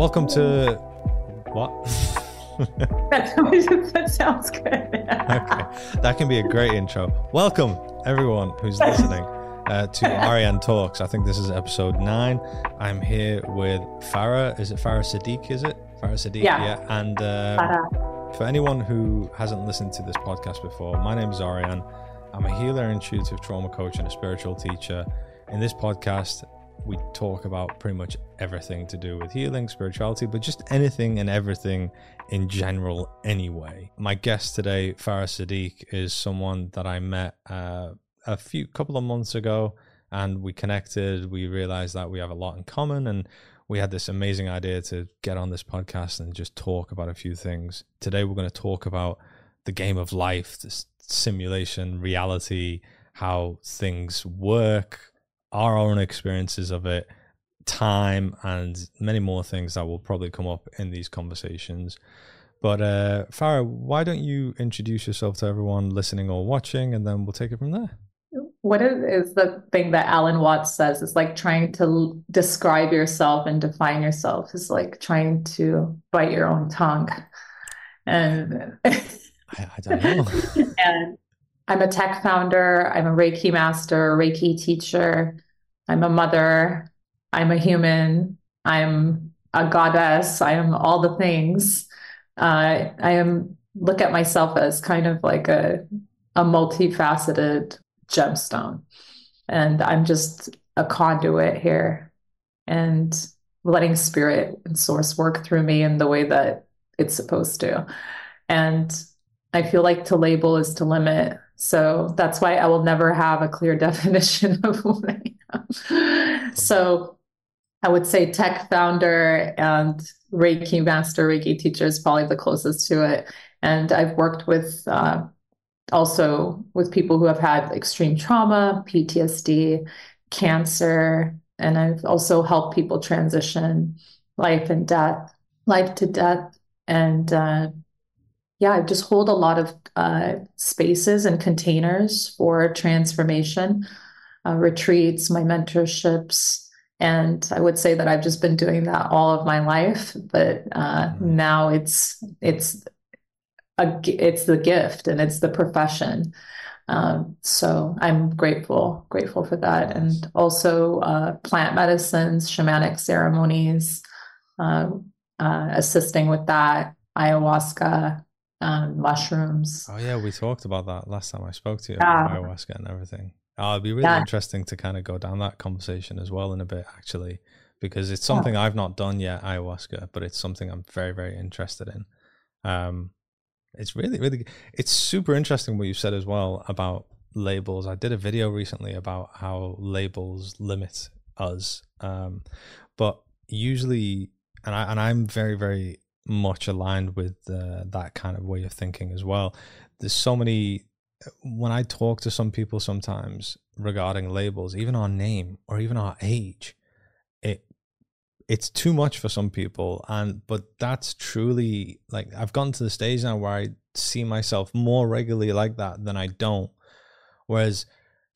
Welcome to what? that sounds good. okay, that can be a great intro. Welcome, everyone who's listening uh, to Arian Talks. I think this is episode nine. I'm here with Farah. Is it Farah Siddiq? Is it Farah Siddiq? Yeah. yeah. And um, for anyone who hasn't listened to this podcast before, my name is Arian. I'm a healer, intuitive trauma coach, and a spiritual teacher. In this podcast, we talk about pretty much everything to do with healing, spirituality, but just anything and everything in general, anyway. My guest today, Farah Siddiq, is someone that I met uh, a few couple of months ago, and we connected. We realized that we have a lot in common, and we had this amazing idea to get on this podcast and just talk about a few things. Today, we're going to talk about the game of life, this simulation, reality, how things work, our own experiences of it, time, and many more things that will probably come up in these conversations. But uh, Farah, why don't you introduce yourself to everyone listening or watching, and then we'll take it from there. What is, the thing that Alan Watts says? It's like trying to describe yourself and define yourself. Is like trying to bite your own tongue. And I, I don't know. and I'm a tech founder. I'm a Reiki master, Reiki teacher. I'm a mother. I'm a human. I'm a goddess. I am all the things. Uh, I am look at myself as kind of like a a multifaceted gemstone, and I'm just a conduit here, and letting spirit and source work through me in the way that it's supposed to. And I feel like to label is to limit. So that's why I will never have a clear definition of what I am. So I would say tech founder and Reiki master, Reiki teacher is probably the closest to it. And I've worked with uh, also with people who have had extreme trauma, PTSD, cancer, and I've also helped people transition life and death, life to death, and uh, yeah, I just hold a lot of uh, spaces and containers for transformation, uh, retreats, my mentorships. And I would say that I've just been doing that all of my life, but uh, mm-hmm. now it's it's a it's the gift and it's the profession. Um, so I'm grateful, grateful for that, and also uh, plant medicines, shamanic ceremonies, uh, uh, assisting with that, ayahuasca, um, mushrooms. Oh yeah, we talked about that last time I spoke to you about ayahuasca and everything. Oh, it'd be really yeah. interesting to kind of go down that conversation as well in a bit, actually, because it's something yeah. I've not done yet, ayahuasca, but it's something I'm very, very interested in. Um, it's really, really, it's super interesting what you said as well about labels. I did a video recently about how labels limit us, um, but usually, and I and I'm very, very much aligned with uh, that kind of way of thinking as well. There's so many. When I talk to some people sometimes regarding labels, even our name or even our age, it it's too much for some people. And but that's truly like I've gotten to the stage now where I see myself more regularly like that than I don't. Whereas,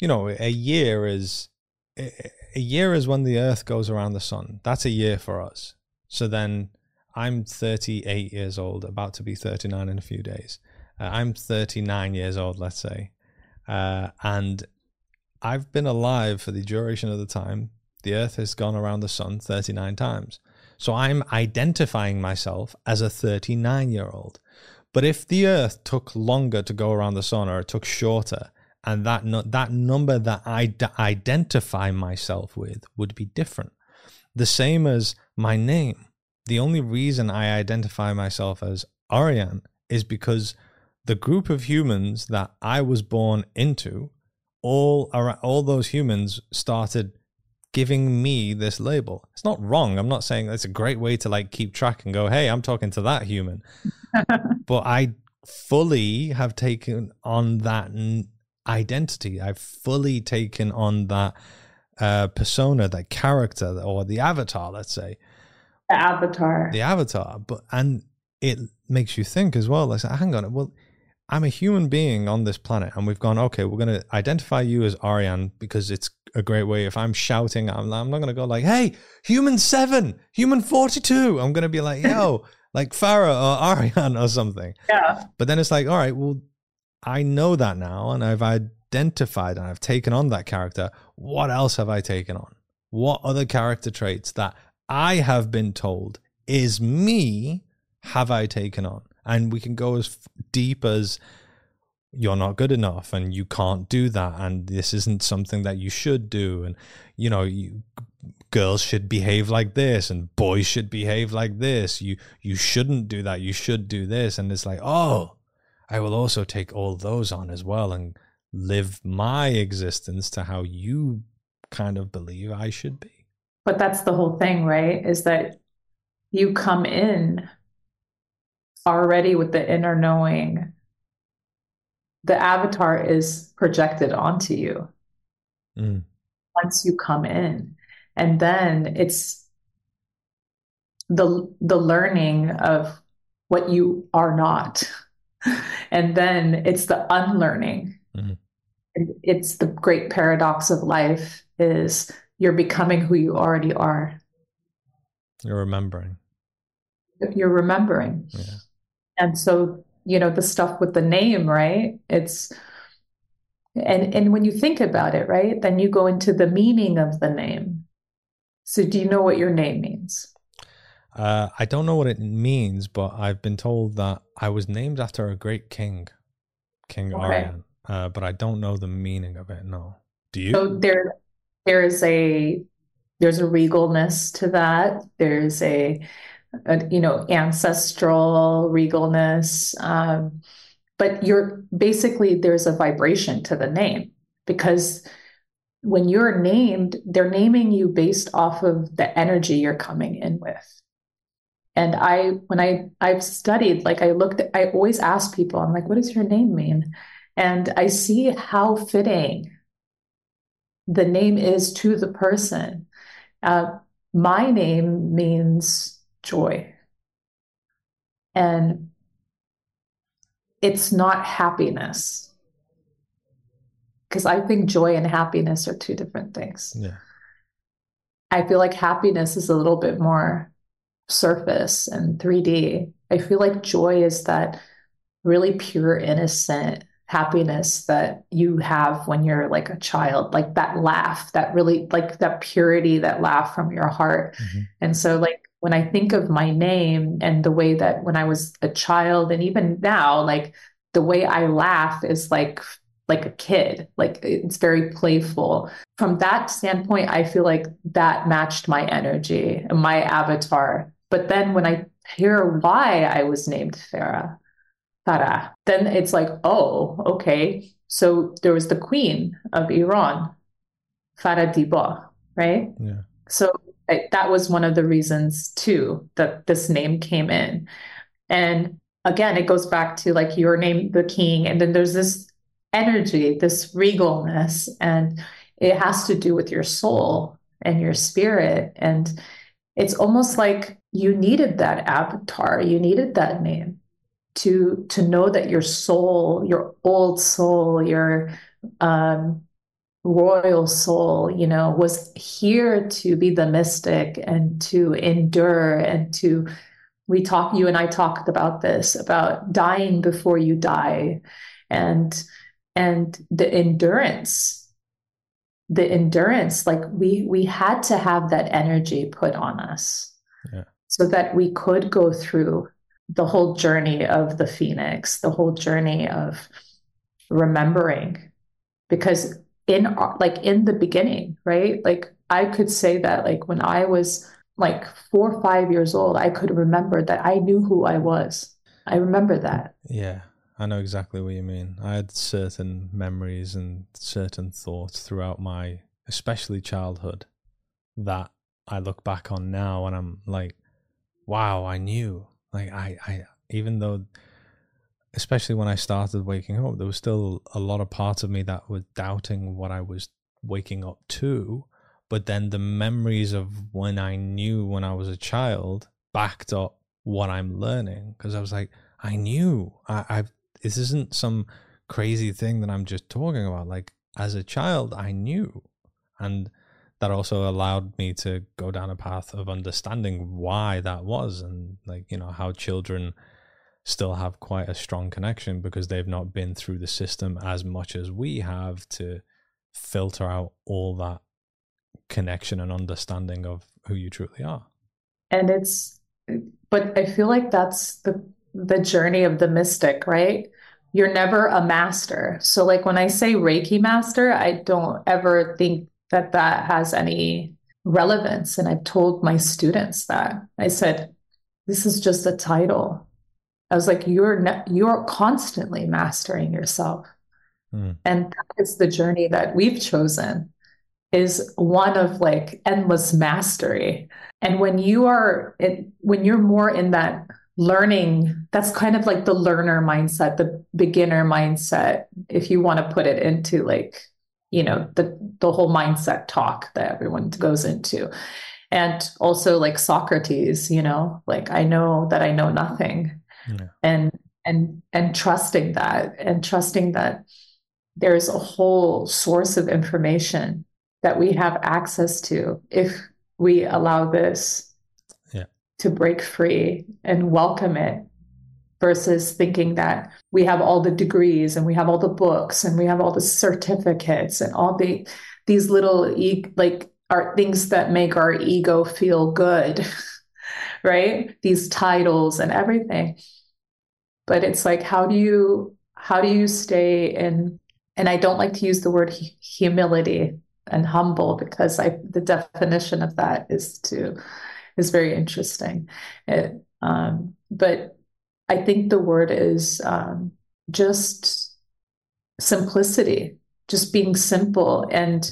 you know, a year is a year is when the Earth goes around the sun. That's a year for us. So then I'm 38 years old, about to be 39 in a few days. Uh, I'm 39 years old, let's say. Uh, and I've been alive for the duration of the time. The earth has gone around the sun 39 times. So I'm identifying myself as a 39 year old. But if the earth took longer to go around the sun or it took shorter, and that, no, that number that I d- identify myself with would be different. The same as my name the only reason I identify myself as Arian is because the group of humans that I was born into, all all those humans started giving me this label. It's not wrong. I'm not saying it's a great way to like keep track and go, "Hey, I'm talking to that human." but I fully have taken on that identity. I've fully taken on that uh, persona, that character, or the avatar, let's say. The avatar. The avatar. But and it makes you think as well. Like, hang on, well, I'm a human being on this planet, and we've gone, okay, we're going to identify you as Arian because it's a great way. If I'm shouting, I'm, I'm not going to go like, hey, human seven, human 42. I'm going to be like, yo, like Farah or Arian or something. Yeah. But then it's like, all right, well, I know that now and I've identified and I've taken on that character. What else have I taken on? What other character traits that I have been told is me have I taken on? And we can go as deep as you're not good enough and you can't do that and this isn't something that you should do and you know you, girls should behave like this and boys should behave like this. You you shouldn't do that. You should do this. And it's like oh i will also take all those on as well and live my existence to how you kind of believe i should be but that's the whole thing right? Is that you come in already with the inner knowing the avatar is projected onto you. Mm. once you come in. And then it's the the learning of what you are not. And then it's the unlearning. Mm. it's the great paradox of life is you're becoming who you already are you're remembering you're remembering yeah. and so you know the stuff with the name right it's and and when you think about it right then you go into the meaning of the name so do you know what your name means uh, I don't know what it means, but I've been told that I was named after a great king, King okay. Arian. Uh, but I don't know the meaning of it. No, do you? So there, there is a there's a regalness to that. There's a a, you know, ancestral regalness. Um, but you're basically there's a vibration to the name because when you're named, they're naming you based off of the energy you're coming in with. And I, when I I've studied, like I looked, I always ask people, I'm like, what does your name mean? And I see how fitting the name is to the person. Uh, my name means joy. And it's not happiness. Because I think joy and happiness are two different things. Yeah. I feel like happiness is a little bit more surface and 3D. I feel like joy is that really pure, innocent happiness that you have when you're like a child, like that laugh, that really like that purity, that laugh from your heart. Mm-hmm. And so, like, when I think of my name and the way that when I was a child and even now, like the way I laugh is like like a kid, like it's very playful. From that standpoint, I feel like that matched my energy and my avatar. But then when I hear why I was named Farah, Farah, then it's like, oh, okay. So there was the queen of Iran, Farah Diba, right? Yeah. So I, that was one of the reasons too that this name came in. And again, it goes back to like your name, the king, and then there's this energy, this regalness, and it has to do with your soul and your spirit. And it's almost like you needed that avatar, you needed that name to to know that your soul, your old soul, your um, royal soul, you know, was here to be the mystic and to endure and to we talk you and I talked about this about dying before you die and and the endurance the endurance like we we had to have that energy put on us yeah. so that we could go through the whole journey of the phoenix the whole journey of remembering because in like in the beginning, right? Like I could say that like when I was like four or five years old, I could remember that I knew who I was. I remember that. Yeah, I know exactly what you mean. I had certain memories and certain thoughts throughout my, especially childhood, that I look back on now and I'm like, wow, I knew. Like I, I, even though especially when I started waking up, there was still a lot of parts of me that were doubting what I was waking up to. But then the memories of when I knew when I was a child backed up what I'm learning because I was like, I knew I, I this isn't some crazy thing that I'm just talking about. Like as a child, I knew, and that also allowed me to go down a path of understanding why that was and like you know how children still have quite a strong connection because they've not been through the system as much as we have to filter out all that connection and understanding of who you truly are. And it's but i feel like that's the the journey of the mystic right? You're never a master. So like when i say reiki master i don't ever think that that has any relevance. And I've told my students that I said, this is just a title. I was like, you're ne- you're constantly mastering yourself. Mm. And that is the journey that we've chosen is one of like endless mastery. And when you are in, when you're more in that learning, that's kind of like the learner mindset, the beginner mindset, if you want to put it into like you know the the whole mindset talk that everyone goes into and also like socrates you know like i know that i know nothing yeah. and and and trusting that and trusting that there's a whole source of information that we have access to if we allow this yeah. to break free and welcome it versus thinking that we have all the degrees and we have all the books and we have all the certificates and all the these little e- like are things that make our ego feel good right? These titles and everything. But it's like how do you how do you stay in and i don't like to use the word humility and humble because i the definition of that is to is very interesting. It, um, but I think the word is um, just simplicity, just being simple and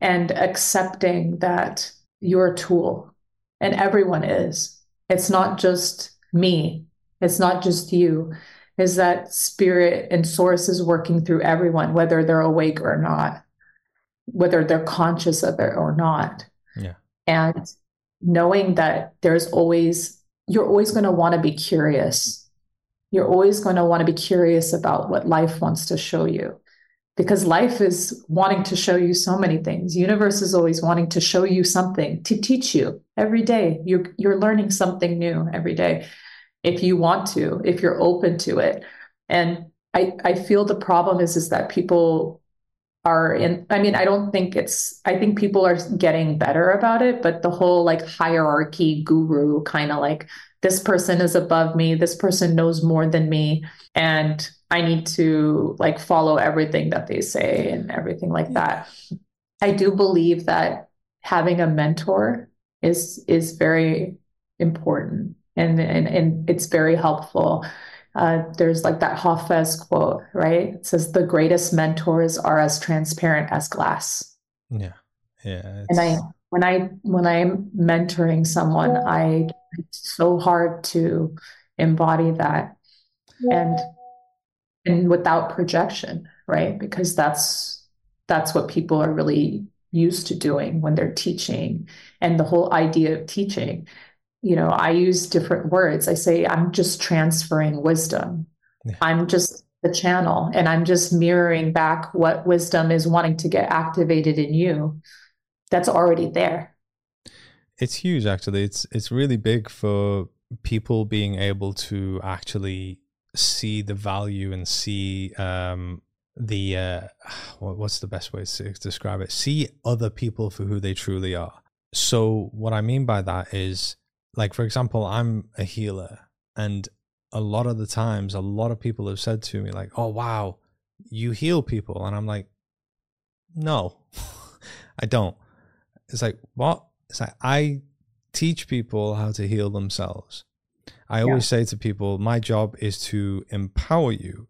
and accepting that you're a tool and everyone is. It's not just me. It's not just you. Is that spirit and source is working through everyone, whether they're awake or not, whether they're conscious of it or not. Yeah. And knowing that there's always, you're always going to want to be curious you're always going to want to be curious about what life wants to show you. Because life is wanting to show you so many things. Universe is always wanting to show you something to teach you every day. You're you're learning something new every day if you want to if you're open to it. And i i feel the problem is is that people are in i mean i don't think it's i think people are getting better about it but the whole like hierarchy guru kind of like this person is above me this person knows more than me and i need to like follow everything that they say and everything like that i do believe that having a mentor is is very important and and, and it's very helpful uh, there's like that Hafez quote, right? It says the greatest mentors are as transparent as glass. Yeah, yeah. And I, when I, when I'm mentoring someone, I it's so hard to embody that, and and without projection, right? Because that's that's what people are really used to doing when they're teaching, and the whole idea of teaching you know, I use different words. I say, I'm just transferring wisdom. Yeah. I'm just the channel and I'm just mirroring back what wisdom is wanting to get activated in you. That's already there. It's huge actually. It's it's really big for people being able to actually see the value and see um the uh what's the best way to describe it? See other people for who they truly are. So what I mean by that is like for example i'm a healer and a lot of the times a lot of people have said to me like oh wow you heal people and i'm like no i don't it's like what it's like i teach people how to heal themselves i yeah. always say to people my job is to empower you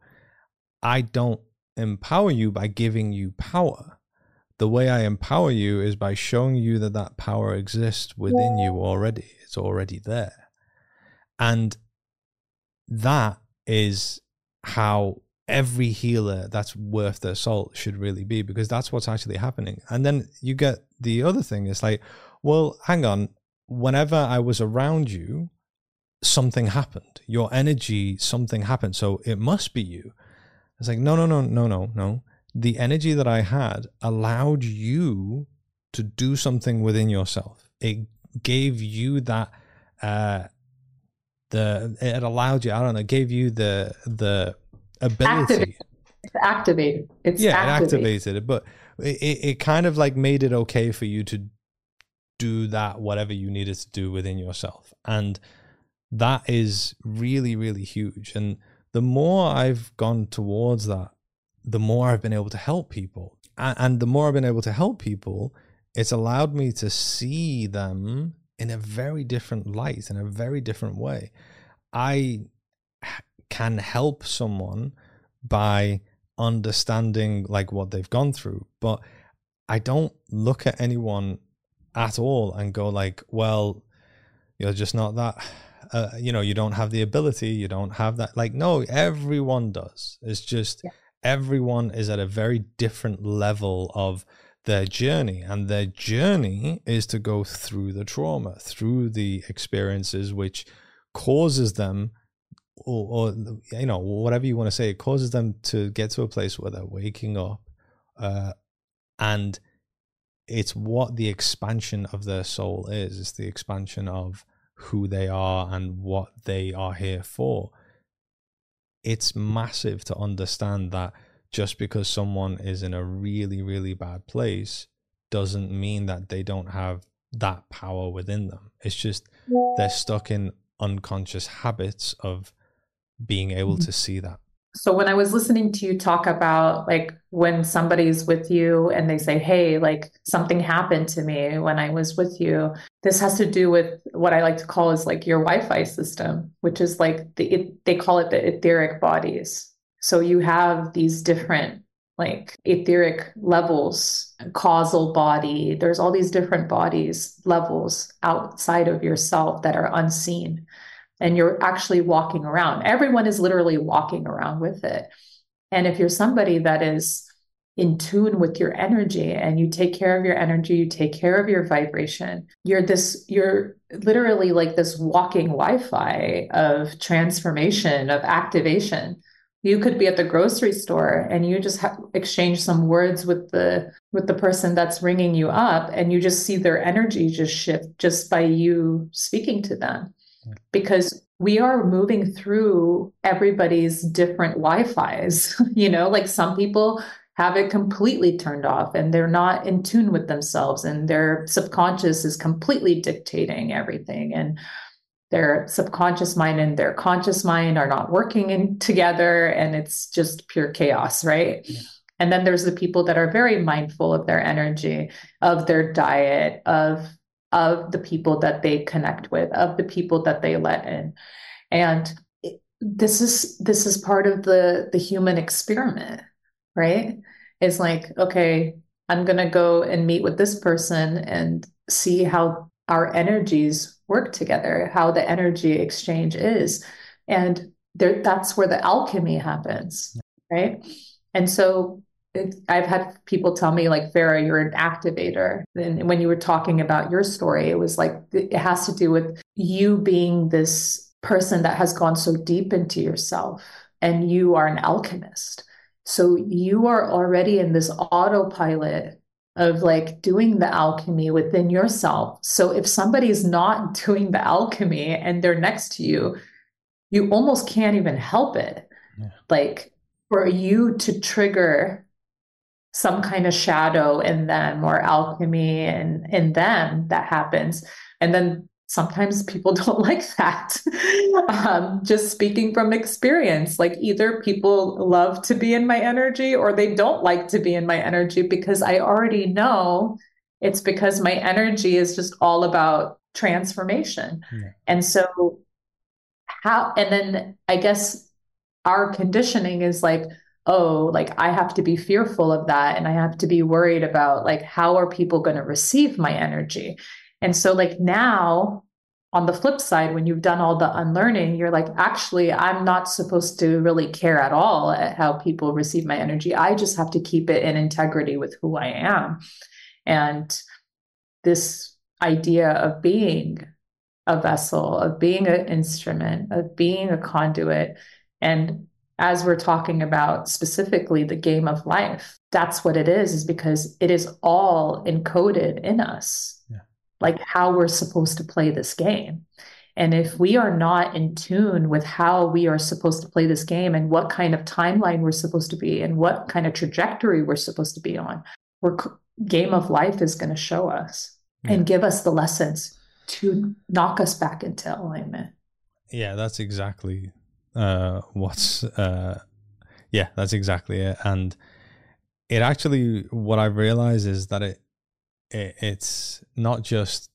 i don't empower you by giving you power the way i empower you is by showing you that that power exists within you already it's already there. And that is how every healer that's worth their salt should really be because that's what's actually happening. And then you get the other thing is like, well, hang on, whenever I was around you, something happened. Your energy, something happened. So it must be you. It's like, no, no, no, no, no, no. The energy that I had allowed you to do something within yourself. It gave you that uh the it allowed you, I don't know, it gave you the the ability. Activate. It's activated. It's yeah, activated. it activated it, but it, it kind of like made it okay for you to do that whatever you needed to do within yourself. And that is really, really huge. And the more I've gone towards that, the more I've been able to help people. And the more I've been able to help people, it's allowed me to see them in a very different light, in a very different way. I can help someone by understanding like what they've gone through, but I don't look at anyone at all and go like, well, you're just not that uh, you know, you don't have the ability, you don't have that. Like, no, everyone does. It's just yeah. everyone is at a very different level of their journey, and their journey is to go through the trauma, through the experiences which causes them. Or, or you know whatever you want to say it causes them to get to a place where they're waking up uh, and it's what the expansion of their soul is it's the expansion of who they are and what they are here for. It's massive to understand that just because someone is in a really, really bad place doesn't mean that they don't have that power within them. It's just they're stuck in unconscious habits of being able mm-hmm. to see that. So when I was listening to you talk about like when somebody's with you and they say, Hey, like something happened to me when I was with you, this has to do with what I like to call is like your Wi-Fi system, which is like the it, they call it the etheric bodies. So you have these different like etheric levels, causal body. There's all these different bodies, levels outside of yourself that are unseen and you're actually walking around. Everyone is literally walking around with it. And if you're somebody that is in tune with your energy and you take care of your energy, you take care of your vibration, you're this, you're literally like this walking Wi Fi of transformation, of activation. You could be at the grocery store and you just ha- exchange some words with the with the person that's ringing you up and you just see their energy just shift just by you speaking to them because we are moving through everybody's different Wi-Fi's. you know, like some people have it completely turned off and they're not in tune with themselves and their subconscious is completely dictating everything and their subconscious mind and their conscious mind are not working in, together and it's just pure chaos right yeah. and then there's the people that are very mindful of their energy of their diet of of the people that they connect with, of the people that they let in. And this is this is part of the the human experiment, right? It's like, okay, I'm going to go and meet with this person and see how our energies work together, how the energy exchange is. And there, that's where the alchemy happens, right? And so I've had people tell me, like, Farah, you're an activator. And when you were talking about your story, it was like, it has to do with you being this person that has gone so deep into yourself and you are an alchemist. So you are already in this autopilot of like doing the alchemy within yourself. So if somebody's not doing the alchemy and they're next to you, you almost can't even help it. Yeah. Like for you to trigger some kind of shadow in them or alchemy in, in them that happens. And then sometimes people don't like that. um, just speaking from experience, like either people love to be in my energy or they don't like to be in my energy because I already know it's because my energy is just all about transformation. Yeah. And so, how, and then I guess our conditioning is like, oh like i have to be fearful of that and i have to be worried about like how are people going to receive my energy? And so like now on the flip side when you've done all the unlearning you're like actually i'm not supposed to really care at all at how people receive my energy. I just have to keep it in integrity with who i am. And this idea of being a vessel of being an instrument of being a conduit and as we're talking about specifically the game of life, that's what it is, is because it is all encoded in us, yeah. like how we're supposed to play this game. And if we are not in tune with how we are supposed to play this game and what kind of timeline we're supposed to be and what kind of trajectory we're supposed to be on, we're game of life is going to show us yeah. and give us the lessons to knock us back into alignment. Yeah, that's exactly uh, what's uh, yeah, that's exactly it. And it actually, what I realize is that it, it it's not just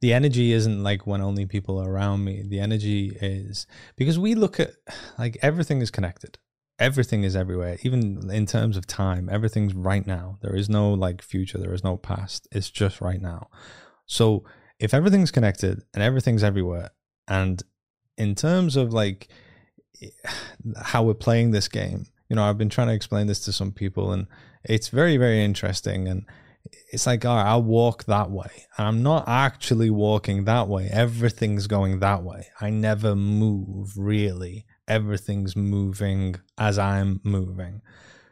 the energy isn't like when only people are around me. The energy is because we look at like everything is connected. Everything is everywhere, even in terms of time. Everything's right now. There is no like future. There is no past. It's just right now. So if everything's connected and everything's everywhere, and in terms of like how we're playing this game. You know, I've been trying to explain this to some people, and it's very, very interesting. And it's like, all right, I'll walk that way. And I'm not actually walking that way. Everything's going that way. I never move really. Everything's moving as I'm moving,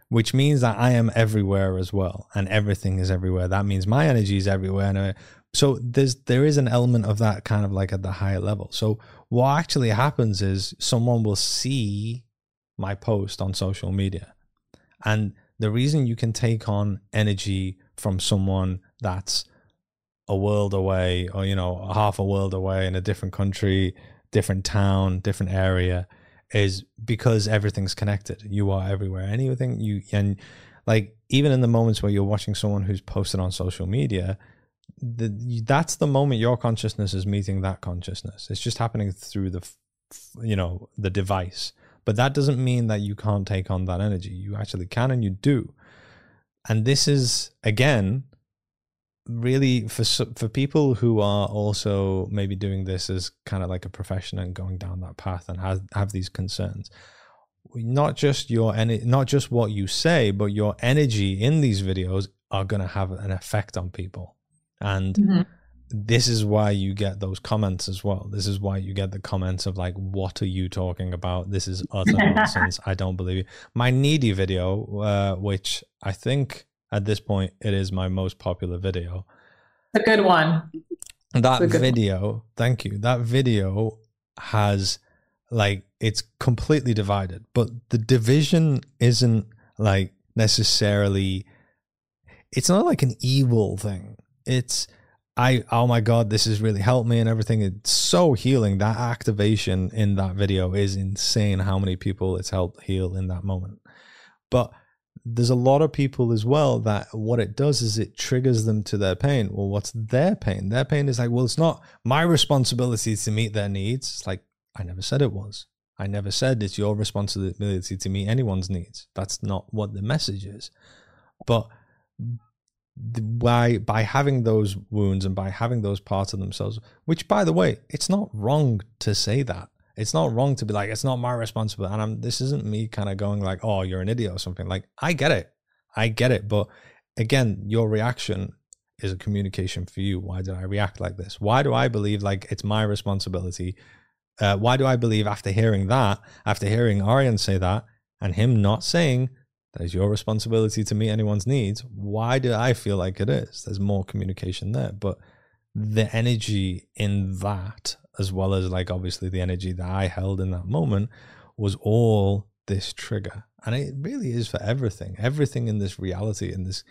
which means that I am everywhere as well. And everything is everywhere. That means my energy is everywhere. And so there's there is an element of that kind of like at the higher level. So what actually happens is someone will see my post on social media. And the reason you can take on energy from someone that's a world away or you know half a world away in a different country, different town, different area is because everything's connected. You are everywhere. Anything you and like even in the moments where you're watching someone who's posted on social media, the, that's the moment your consciousness is meeting that consciousness. It's just happening through the, you know, the device. But that doesn't mean that you can't take on that energy. You actually can, and you do. And this is again really for for people who are also maybe doing this as kind of like a profession and going down that path and have have these concerns not just your energy not just what you say but your energy in these videos are going to have an effect on people and mm-hmm. this is why you get those comments as well. This is why you get the comments of like, what are you talking about? This is utter nonsense. I don't believe you. My needy video, uh, which I think at this point it is my most popular video. A good one. That video, one. thank you. That video has like it's completely divided, but the division isn't like necessarily it's not like an evil thing it's I oh my god, this has really helped me and everything. It's so healing. That activation in that video is insane how many people it's helped heal in that moment. But there's a lot of people as well that what it does is it triggers them to their pain. Well, what's their pain? Their pain is like, well, it's not my responsibility to meet their needs. It's like, I never said it was. I never said it's your responsibility to meet anyone's needs. That's not what the message is. But by by having those wounds and by having those parts of themselves which by the way it's not wrong to say that. It's not wrong to be like it's not my responsibility and i'm this isn't me kind of going like oh you're an idiot or something. Like i get it. I get it but again your reaction is a communication for you. Why did i react like this? Why do i believe like it's my responsibility? Uh, why do i believe after hearing that after hearing arian say that and him not saying that is your responsibility to meet anyone's needs. Why do I feel like it is? There's more communication there. But the energy in that, as well as like obviously the energy that I held in that moment, was all this trigger. And it really is for everything. Everything in this reality, in this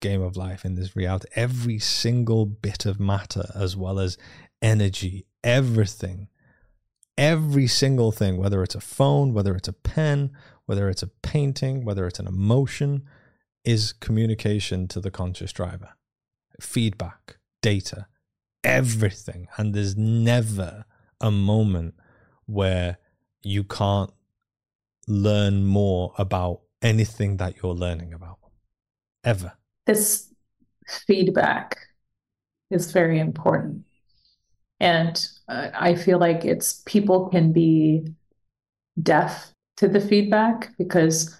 game of life, in this reality, every single bit of matter, as well as energy, everything, every single thing, whether it's a phone, whether it's a pen, whether it's a painting, whether it's an emotion, is communication to the conscious driver. Feedback, data, everything. And there's never a moment where you can't learn more about anything that you're learning about. Ever. This feedback is very important. And uh, I feel like it's people can be deaf to the feedback because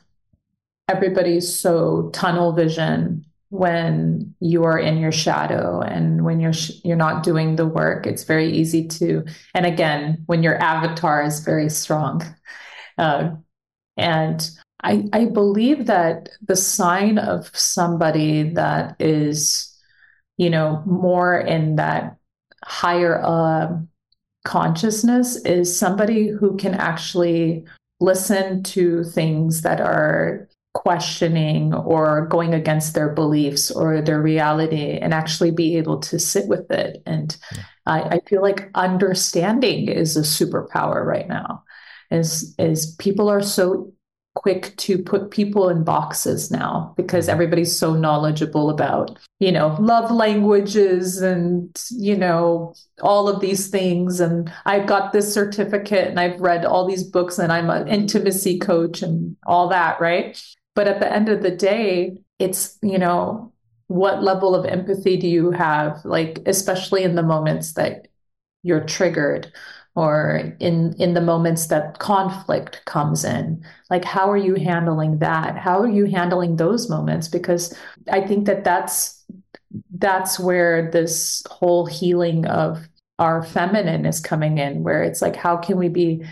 everybody's so tunnel vision when you are in your shadow and when you're sh- you're not doing the work. It's very easy to and again when your avatar is very strong. Uh, And I, I believe that the sign of somebody that is, you know, more in that higher uh, consciousness is somebody who can actually listen to things that are questioning or going against their beliefs or their reality and actually be able to sit with it. And. I, I feel like understanding is a superpower right now. Is is people are so quick to put people in boxes now because mm-hmm. everybody's so knowledgeable about you know love languages and you know all of these things. And i've got this certificate and i've read all these books and i'm an intimacy coach and all that right? But at the end of the day it's you know what level of empathy do you have? Like especially in the moments that you're triggered or in in the moments that conflict comes in. Like how are you handling that? How are you handling those moments? Because i think that that's that's where this whole healing of our feminine is coming in where it's like how can we be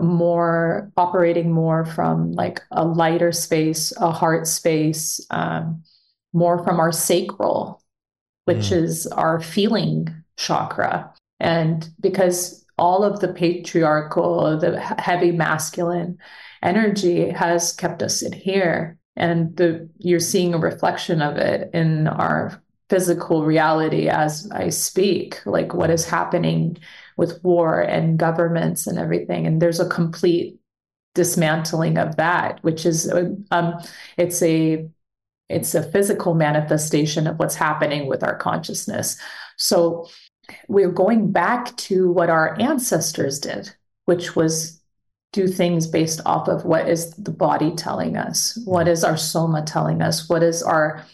more operating more from like a lighter space a heart space um, more from our sacral which mm. is our feeling chakra. And because all of the patriarchal, the heavy masculine energy has kept us in here. And the you're seeing a reflection of it in our physical reality as I speak, like what is happening with war and governments and everything. And there's a complete dismantling of that, which is um, it's a it's a physical manifestation of what's happening with our consciousness. So we're going back to what our ancestors did, which was do things based off of what is the body telling us, what is our soma telling us, what is our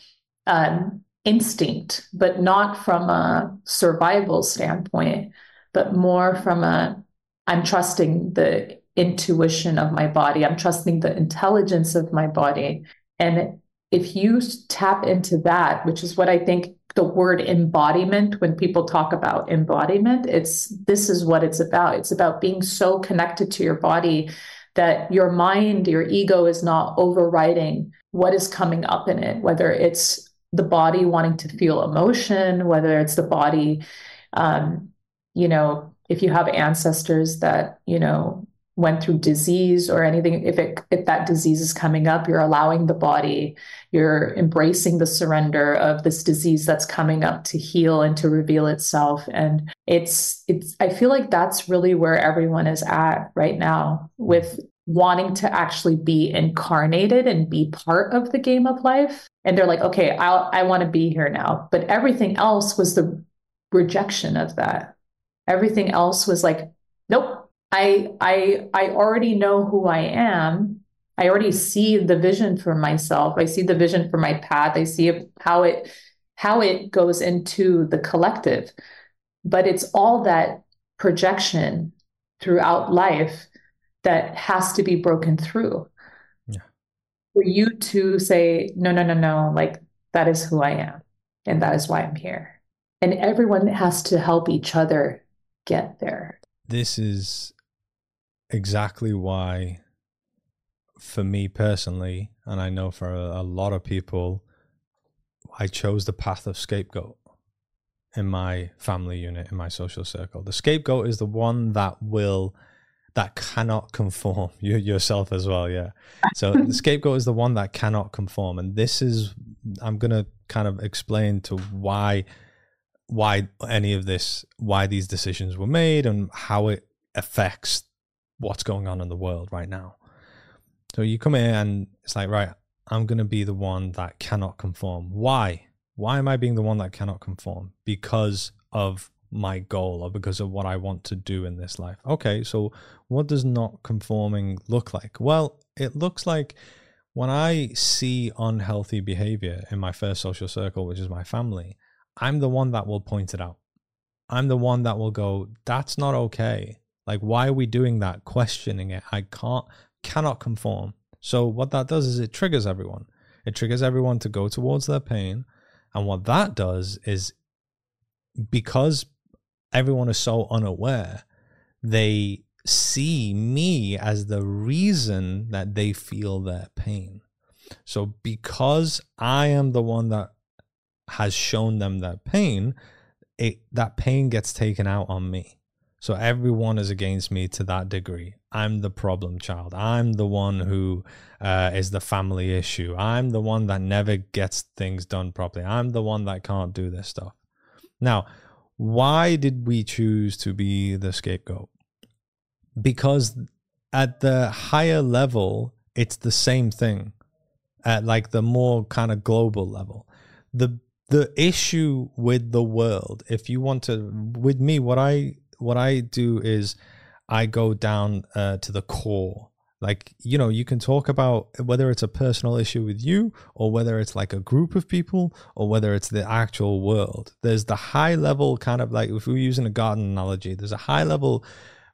um, instinct, but not from a survival standpoint, but more from a I'm trusting the intuition of my body, I'm trusting the intelligence of my body. And if you tap into that, which is what I think the word embodiment when people talk about embodiment it's this is what it's about. It's about being so connected to your body that your mind your ego is not overriding what is coming up in it whether it's the body wanting to feel emotion whether it's the body um, you know if you have ancestors that you know went through disease or anything if it if that disease is coming up you're allowing the body you're embracing the surrender of this disease that's coming up to heal and to reveal itself. And it's it's i feel like that's really where everyone is at right now with wanting to actually be incarnated and be part of the game of life. And they're like okay i i want to be here now. But everything else was the rejection of that. Everything else was like nope I I I already know who I am. I already see the vision for myself. I see the vision for my path. I see how it how it goes into the collective. But it's all that projection throughout life that has to be broken through. Yeah. For you to say, no, no, no, no, like that is who I am. And that is why I'm here. And everyone has to help each other get there. This is exactly why, for me personally, and I know for a, a lot of people, I chose the path of scapegoat in my family unit, in my social circle. The scapegoat is the one that will that cannot conform you yourself as well yeah so the scapegoat is the one that cannot conform and this is i'm going to kind of explain to why why any of this why these decisions were made and how it affects what's going on in the world right now. So you come in and it's like, right, I'm going to be the one that cannot conform. Why? Why am I being the one that cannot conform? Because of my goal or because of what I want to do in this life. Okay, so what does not conforming look like? Well, it looks like when I see unhealthy behavior in my first social circle, which is my family, I'm the one that will point it out. I'm the one that will go, that's not okay. Like, why are we doing that? Questioning it. I can't, cannot conform. So, what that does is it triggers everyone. It triggers everyone to go towards their pain. And what that does is because everyone is so unaware, they see me as the reason that they feel their pain. So because I am the one that has shown them that pain, it that pain gets taken out on me. So everyone is against me to that degree. I'm the problem child. I'm the one who uh, is the family issue. I'm the one that never gets things done properly. I'm the one that can't do this stuff. Now, why did we choose to be the scapegoat? Because at the higher level, it's the same thing. At like the more kind of global level, the the issue with the world, if you want to, with me, what I what I do is I go down uh, to the core. Like, you know, you can talk about whether it's a personal issue with you or whether it's like a group of people or whether it's the actual world. There's the high level kind of like, if we're using a garden analogy, there's a high level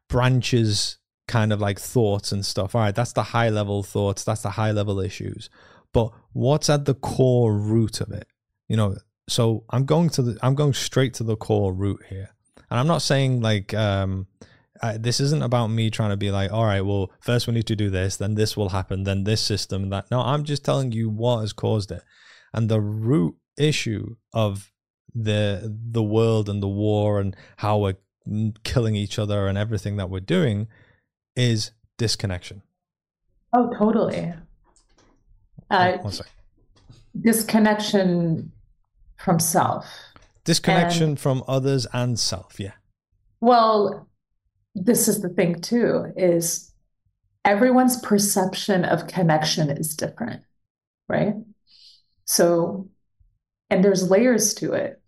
branches kind of like thoughts and stuff. All right, that's the high level thoughts, that's the high level issues. But what's at the core root of it? You know, so I'm going to the I'm going straight to the core root here. And I'm not saying like um, I, this isn't about me trying to be like, all right, well, first we need to do this, then this will happen, then this system, that. No, I'm just telling you what has caused it, and the root issue of the the world and the war and how we're killing each other and everything that we're doing is disconnection. Oh, totally. Uh, disconnection from self disconnection and, from others and self yeah. Well this is the thing too is everyone's perception of connection is different right? So and there's layers to it.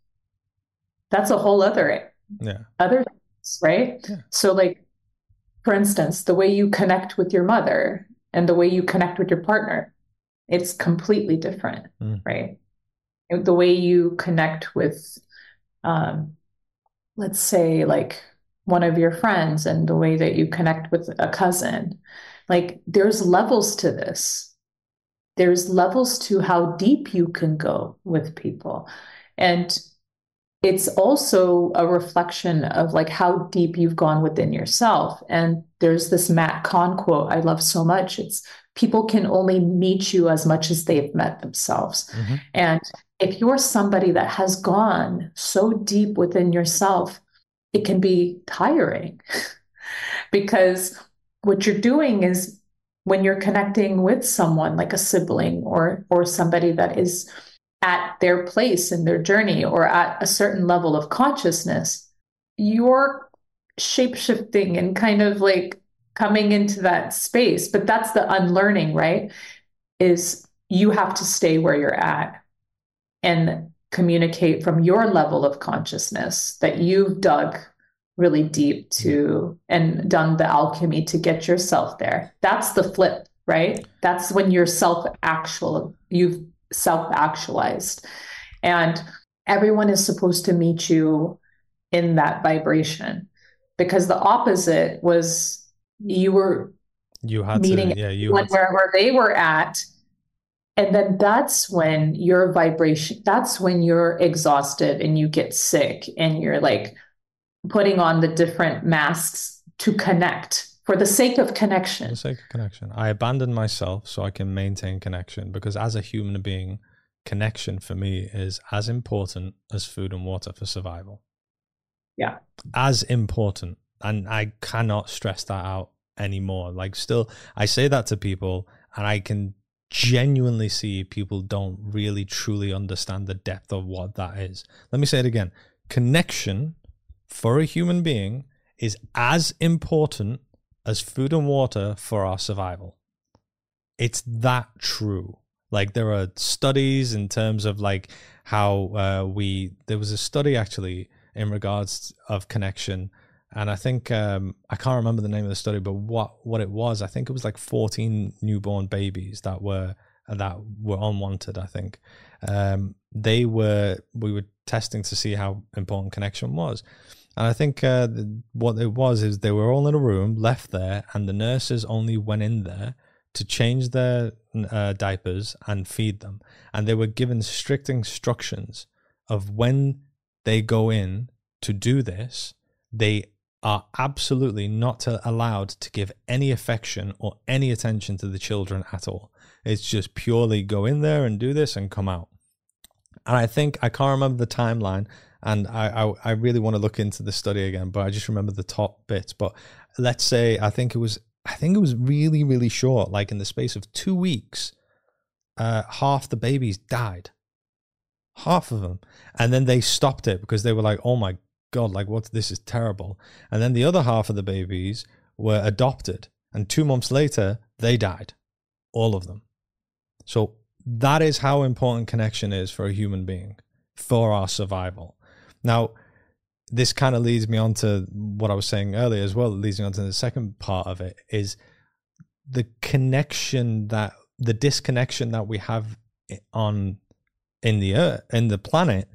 That's a whole other yeah. other things, right? Yeah. so like for instance the way you connect with your mother and the way you connect with your partner it's completely different mm. right? The way you connect with um, let's say like one of your friends and the way that you connect with a cousin like there's levels to this. There's levels to how deep you can go with people. And it's also a reflection of like how deep you've gone within yourself. And there's this matt kahn quote i love so much. It's people can only meet you as much as they've met themselves mm-hmm. and if you're somebody that has gone so deep within yourself, it can be tiring because what you're doing is when you're connecting with someone like a sibling or or somebody that is at their place in their journey or at a certain level of consciousness you're shapeshifting and kind of like coming into that space but that's the unlearning right is you have to stay where you're at and communicate from your level of consciousness that you've dug really deep to and done the alchemy to get yourself there. That's the flip, right? That's when you're self actual, you've self actualized. And everyone is supposed to meet you in that vibration because the opposite was you were you had meeting to, yeah, you wherever where they were at and then that's when your vibration, that's when you're exhausted and you get sick and you're like putting on the different masks to connect for the sake of connection. For the sake of connection. I abandon myself so I can maintain connection because as a human being, connection for me is as important as food and water for survival. Yeah. As important. And I cannot stress that out anymore. Like, still, I say that to people and I can genuinely see people don't really truly understand the depth of what that is. Let me say it again. Connection for a human being is as important as food and water for our survival. It's that true. Like there are studies in terms of like how uh, we there was a study actually in regards of connection and I think um, I can't remember the name of the study, but what what it was, I think it was like 14 newborn babies that were that were unwanted. I think um, they were we were testing to see how important connection was, and I think uh, what it was is they were all in a room, left there, and the nurses only went in there to change their uh, diapers and feed them, and they were given strict instructions of when they go in to do this, they are absolutely not allowed to give any affection or any attention to the children at all. It's just purely go in there and do this and come out. And I think I can't remember the timeline, and I, I, I really want to look into the study again, but I just remember the top bits. But let's say I think it was I think it was really really short, like in the space of two weeks, uh, half the babies died, half of them, and then they stopped it because they were like, oh my god, like what? This is terrible. And then the other half of the babies were adopted, and two months later they died, all of them. So that is how important connection is for a human being for our survival. Now, this kind of leads me on to what I was saying earlier as well. Leads me on to the second part of it is the connection that the disconnection that we have on in the earth in the planet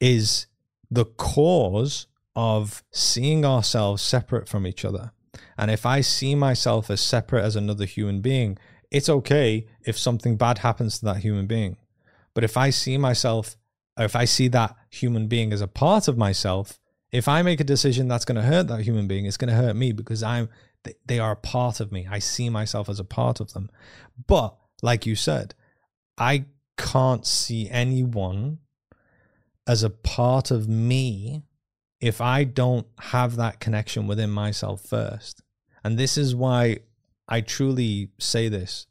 is the cause of seeing ourselves separate from each other. And if I see myself as separate as another human being, it's okay if something bad happens to that human being. But if I see myself, if I see that human being as a part of myself, if I make a decision that's going to hurt that human being, it's going to hurt me because I'm they are a part of me. I see myself as a part of them. But like you said, I can't see anyone as a part of me if I don't have that connection within myself first. And this is why I truly say this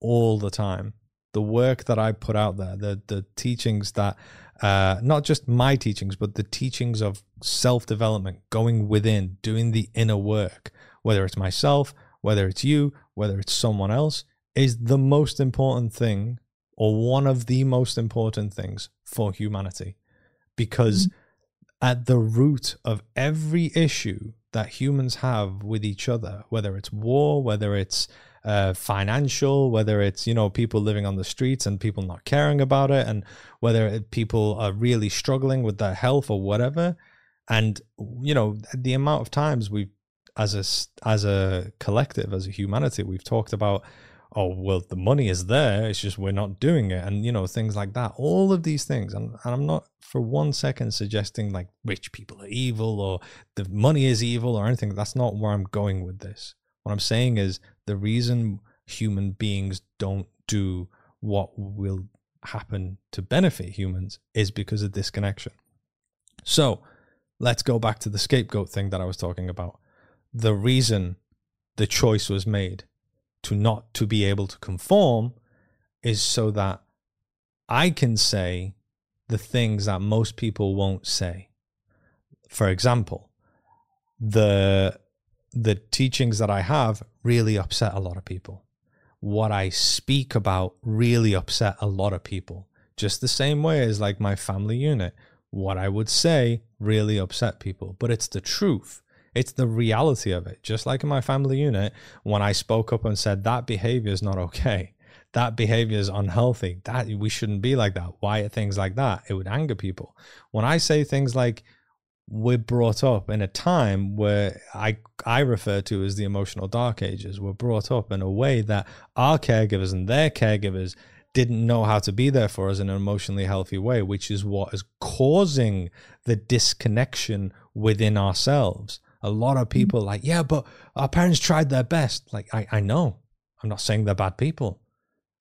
all the time. The work that I put out there, the the teachings that uh, not just my teachings, but the teachings of self development, going within, doing the inner work, whether it's myself, whether it's you, whether it's someone else, is the most important thing or one of the most important things for humanity. Because mm-hmm. at the root of every issue that humans have with each other, whether it's war, whether it's uh, financial, whether it's you know people living on the streets and people not caring about it, and whether people are really struggling with their health or whatever, and you know the amount of times we, as a as a collective, as a humanity, we've talked about oh well the money is there it's just we're not doing it and you know things like that all of these things and, and i'm not for one second suggesting like rich people are evil or the money is evil or anything that's not where i'm going with this. What i'm saying is the reason human beings don't do what will happen to benefit humans is because of disconnection so let's go back to the scapegoat thing that i was talking about. The reason the choice was made to not to be able to conform is so that I can say the things that most people won't say. For example, the the teachings that I have really upset a lot of people. What I speak about really upset a lot of people. Just the same way as like my family unit. What I would say really upset people, but it's the truth. It's the reality of it. Just like in my family unit, when I spoke up and said that behavior is not okay, that behavior is unhealthy, that we shouldn't be like that. Why are things like that? It would anger people. When I say things like we're brought up in a time where I I refer to as the emotional dark ages. We're brought up in a way that our caregivers and their caregivers didn't know how to be there for us in an emotionally healthy way, which is what is causing the disconnection within ourselves a lot of mm. people like, yeah, but our parents tried their best. Like, I, I know. I'm not saying they're bad people.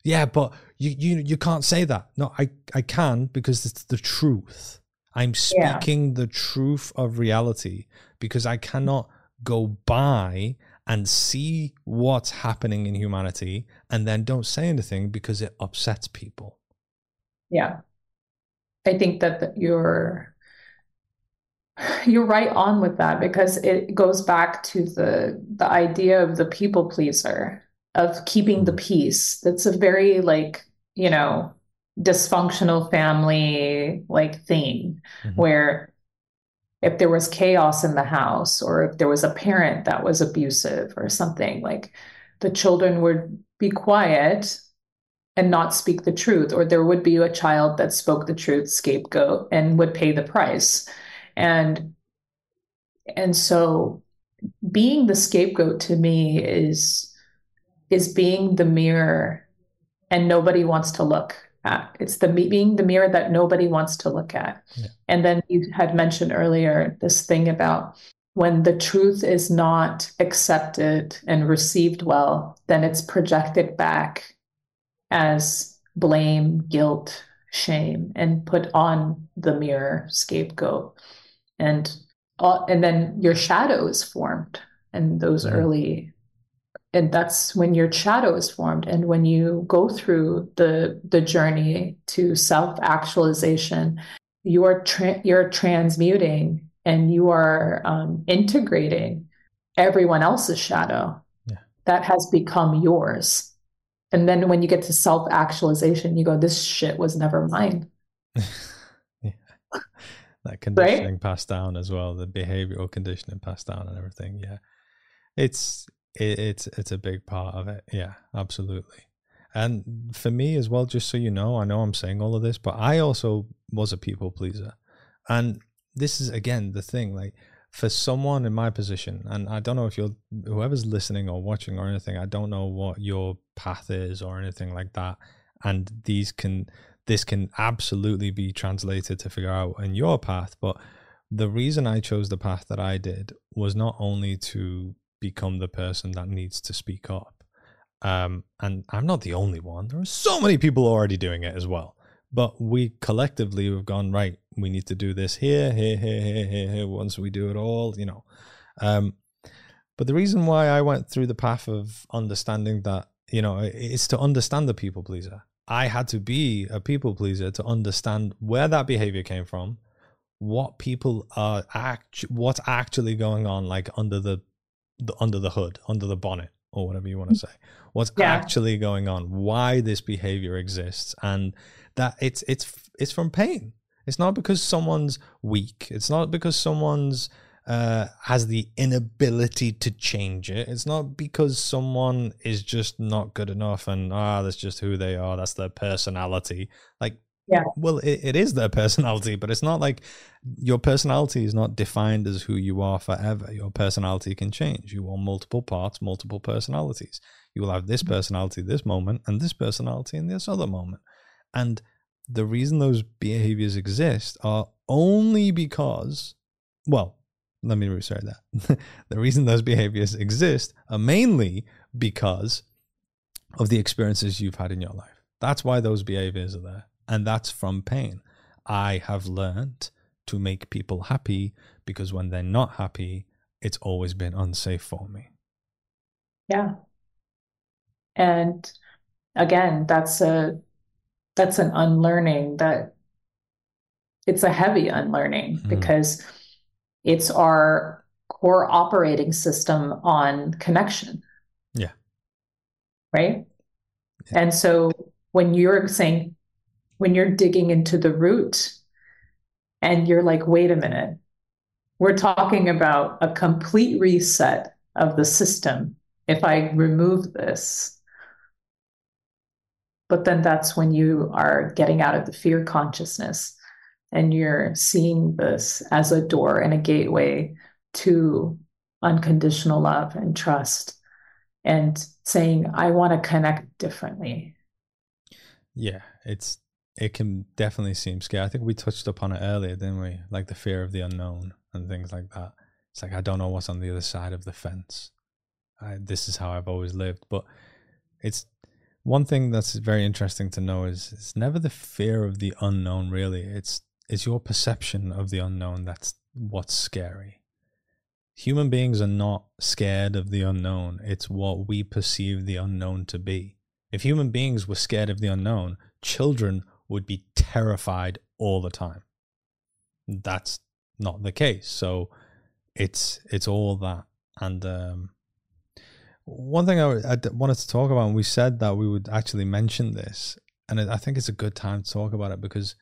Yeah, but you you you can't say that. No, I, I can because it's the truth. I'm speaking yeah. the truth of reality because I cannot go by and see what's happening in humanity and then don't say anything because it upsets people. Yeah. I think that you're you're right on with that because it goes back to the the idea of the people pleaser of keeping the peace. That's a very like you know dysfunctional family like thing mm-hmm. where if there was chaos in the house or if there was a parent that was abusive or something like the children would be quiet and not speak the truth or there would be a child that spoke the truth scapegoat and would pay the price and and so being the scapegoat to me is is being the mirror and nobody wants to look at it's the being the mirror that nobody wants to look at yeah. and then you had mentioned earlier this thing about when the truth is not accepted and received well, then it's projected back as blame, guilt, shame, and put on the mirror scapegoat. And uh, and then your shadow is formed and those mm-hmm. early and that's when your shadow is formed and when you go through the the journey to self actualization you're tra- you're transmuting and you are um, integrating everyone else's shadow yeah. that has become yours and then when you get to self actualization you go this shit was never mine. that conditioning right? passed down as well the behavioral conditioning passed down and everything yeah. It's it, it's it's a big part of it yeah absolutely. And for me as well just so you know i know i'm saying all of this but i also was a people pleaser. And this is again the thing like for someone in my position and i don't know if you're whoever's listening or watching or anything i don't know what your path is or anything like that and these can this can absolutely be translated to figure out in your path but the reason i chose the path that i did was not only to become the person that needs to speak up um, and i'm not the only one there are so many people already doing it as well but we collectively have gone right we need to do this here here here here here, here once we do it all you know um, but the reason why i went through the path of understanding that you know is to understand the people pleaser i had to be a people pleaser to understand where that behavior came from what people are act what's actually going on like under the, the under the hood under the bonnet or whatever you want to mm. say what's yeah. actually going on why this behavior exists and that it's it's it's from pain. It's not because someone's weak. It's not because someone's uh, has the inability to change it. It's not because someone is just not good enough and ah, that's just who they are. That's their personality. Like, yeah, well, it, it is their personality, but it's not like your personality is not defined as who you are forever. Your personality can change. You are multiple parts, multiple personalities. You will have this mm-hmm. personality this moment and this personality in this other moment. And the reason those behaviors exist are only because, well, let me restate that. the reason those behaviors exist are mainly because of the experiences you've had in your life. That's why those behaviors are there. And that's from pain. I have learned to make people happy because when they're not happy, it's always been unsafe for me. Yeah. And again, that's a that's an unlearning that it's a heavy unlearning mm-hmm. because it's our core operating system on connection. Yeah. Right. Yeah. And so when you're saying, when you're digging into the root and you're like, wait a minute, we're talking about a complete reset of the system. If I remove this, but then that's when you are getting out of the fear consciousness and you're seeing this as a door and a gateway to unconditional love and trust and saying, I want to connect differently. Yeah, it's it can definitely seem scary. I think we touched upon it earlier, didn't we? Like the fear of the unknown and things like that. It's like I don't know what's on the other side of the fence. I, this is how I've always lived, but it's one thing that's very interesting to know is it's never the fear of the unknown really it's it's your perception of the unknown that's what's scary. Human beings are not scared of the unknown. It's what we perceive the unknown to be. If human beings were scared of the unknown children would be terrified all the time. That's not the case. So it's it's all that. And um one thing I, I wanted to talk about, and we said that we would actually mention this, and I think it's a good time to talk about it because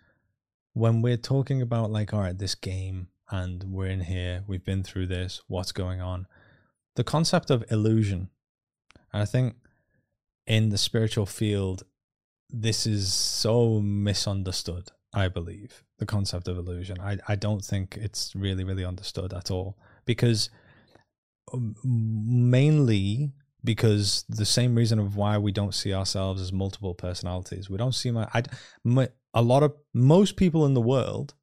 when we're talking about like, all right, this game, and we're in here, we've been through this, what's going on, the concept of illusion, and I think in the spiritual field, this is so misunderstood. I believe the concept of illusion. I I don't think it's really really understood at all because um, mainly because the same reason of why we don't see ourselves as multiple personalities. We don't see my, I, my a lot of most people in the world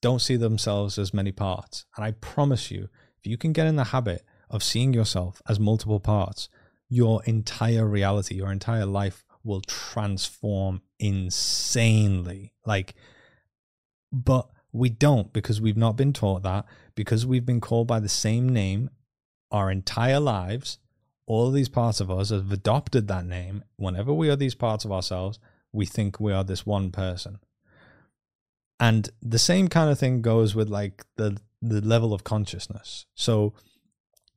don't see themselves as many parts. And I promise you, if you can get in the habit of seeing yourself as multiple parts, your entire reality, your entire life will transform insanely. Like, but we don't because we've not been taught that, because we've been called by the same name our entire lives. All these parts of us have adopted that name. Whenever we are these parts of ourselves, we think we are this one person. And the same kind of thing goes with like the the level of consciousness. So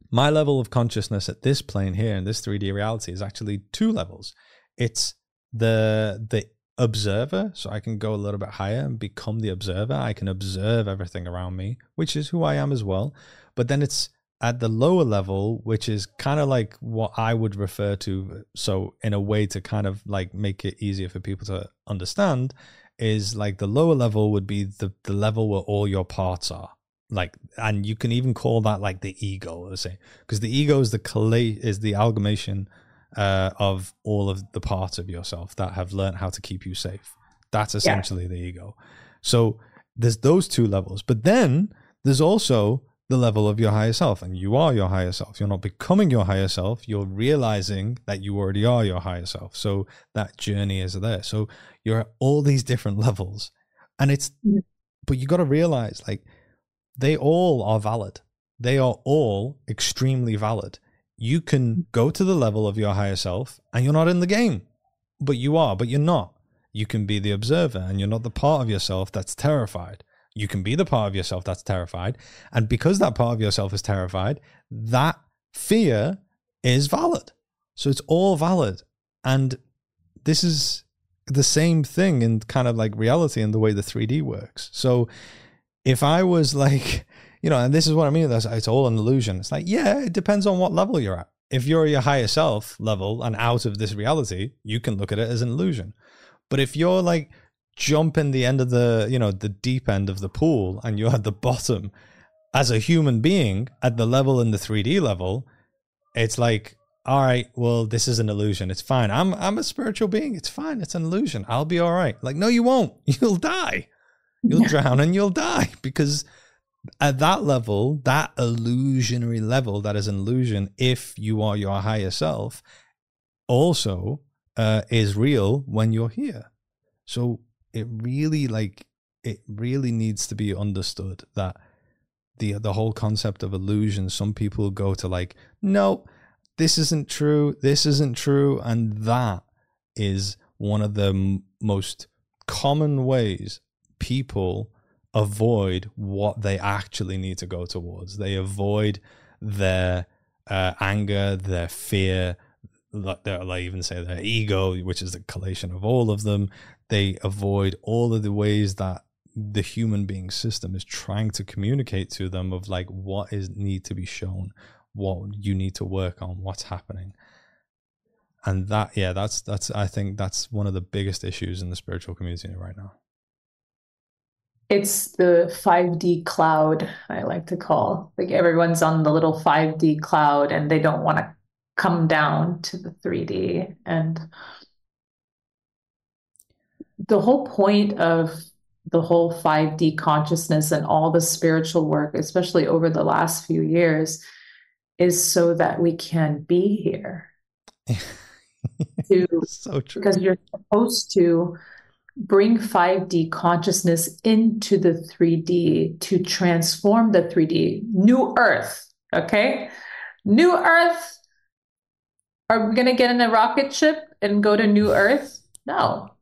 my level of consciousness at this plane here in this 3D reality is actually two levels. It's the the observer, so I can go a little bit higher and become the observer. I can observe everything around me, which is who I am as well. But then it's at the lower level, which is kind of like what I would refer to. So, in a way to kind of like make it easier for people to understand, is like the lower level would be the, the level where all your parts are like and you can even call that like the ego let's say because the ego is the collate is the amalgamation uh, of all of the parts of yourself that have learned how to keep you safe that's essentially yeah. the ego so there's those two levels but then there's also the level of your higher self and you are your higher self you're not becoming your higher self you're realizing that you already are your higher self so that journey is there so you're at all these different levels and it's mm. but you got to realize like they all are valid. They are all extremely valid. You can go to the level of your higher self and you're not in the game, but you are, but you're not. You can be the observer and you're not the part of yourself that's terrified. You can be the part of yourself that's terrified. And because that part of yourself is terrified, that fear is valid. So it's all valid. And this is the same thing in kind of like reality and the way the 3D works. So if I was like, you know, and this is what I mean, it's all an illusion. It's like, yeah, it depends on what level you're at. If you're your higher self level and out of this reality, you can look at it as an illusion. But if you're like jumping the end of the, you know, the deep end of the pool and you're at the bottom as a human being at the level in the 3D level, it's like, all right, well, this is an illusion. It's fine. I'm I'm a spiritual being. It's fine. It's an illusion. I'll be all right. Like, no, you won't. You'll die. You'll drown and you'll die because at that level, that illusionary level, that is an illusion, if you are your higher self, also uh, is real when you're here. So it really like it really needs to be understood that the the whole concept of illusion. Some people go to like, no, this isn't true. This isn't true, and that is one of the m- most common ways people avoid what they actually need to go towards. They avoid their uh, anger, their fear, like they even say their ego, which is the collation of all of them. They avoid all of the ways that the human being system is trying to communicate to them of like what is need to be shown, what you need to work on, what's happening. And that, yeah, that's that's I think that's one of the biggest issues in the spiritual community right now. It's the 5D cloud, I like to call. Like everyone's on the little 5D cloud and they don't want to come down to the 3D. And the whole point of the whole 5D consciousness and all the spiritual work, especially over the last few years, is so that we can be here. to, so true. Because you're supposed to bring 5D consciousness into the 3D to transform the 3D. New Earth, okay? New Earth. Are we going to get in a rocket ship and go to New Earth? No.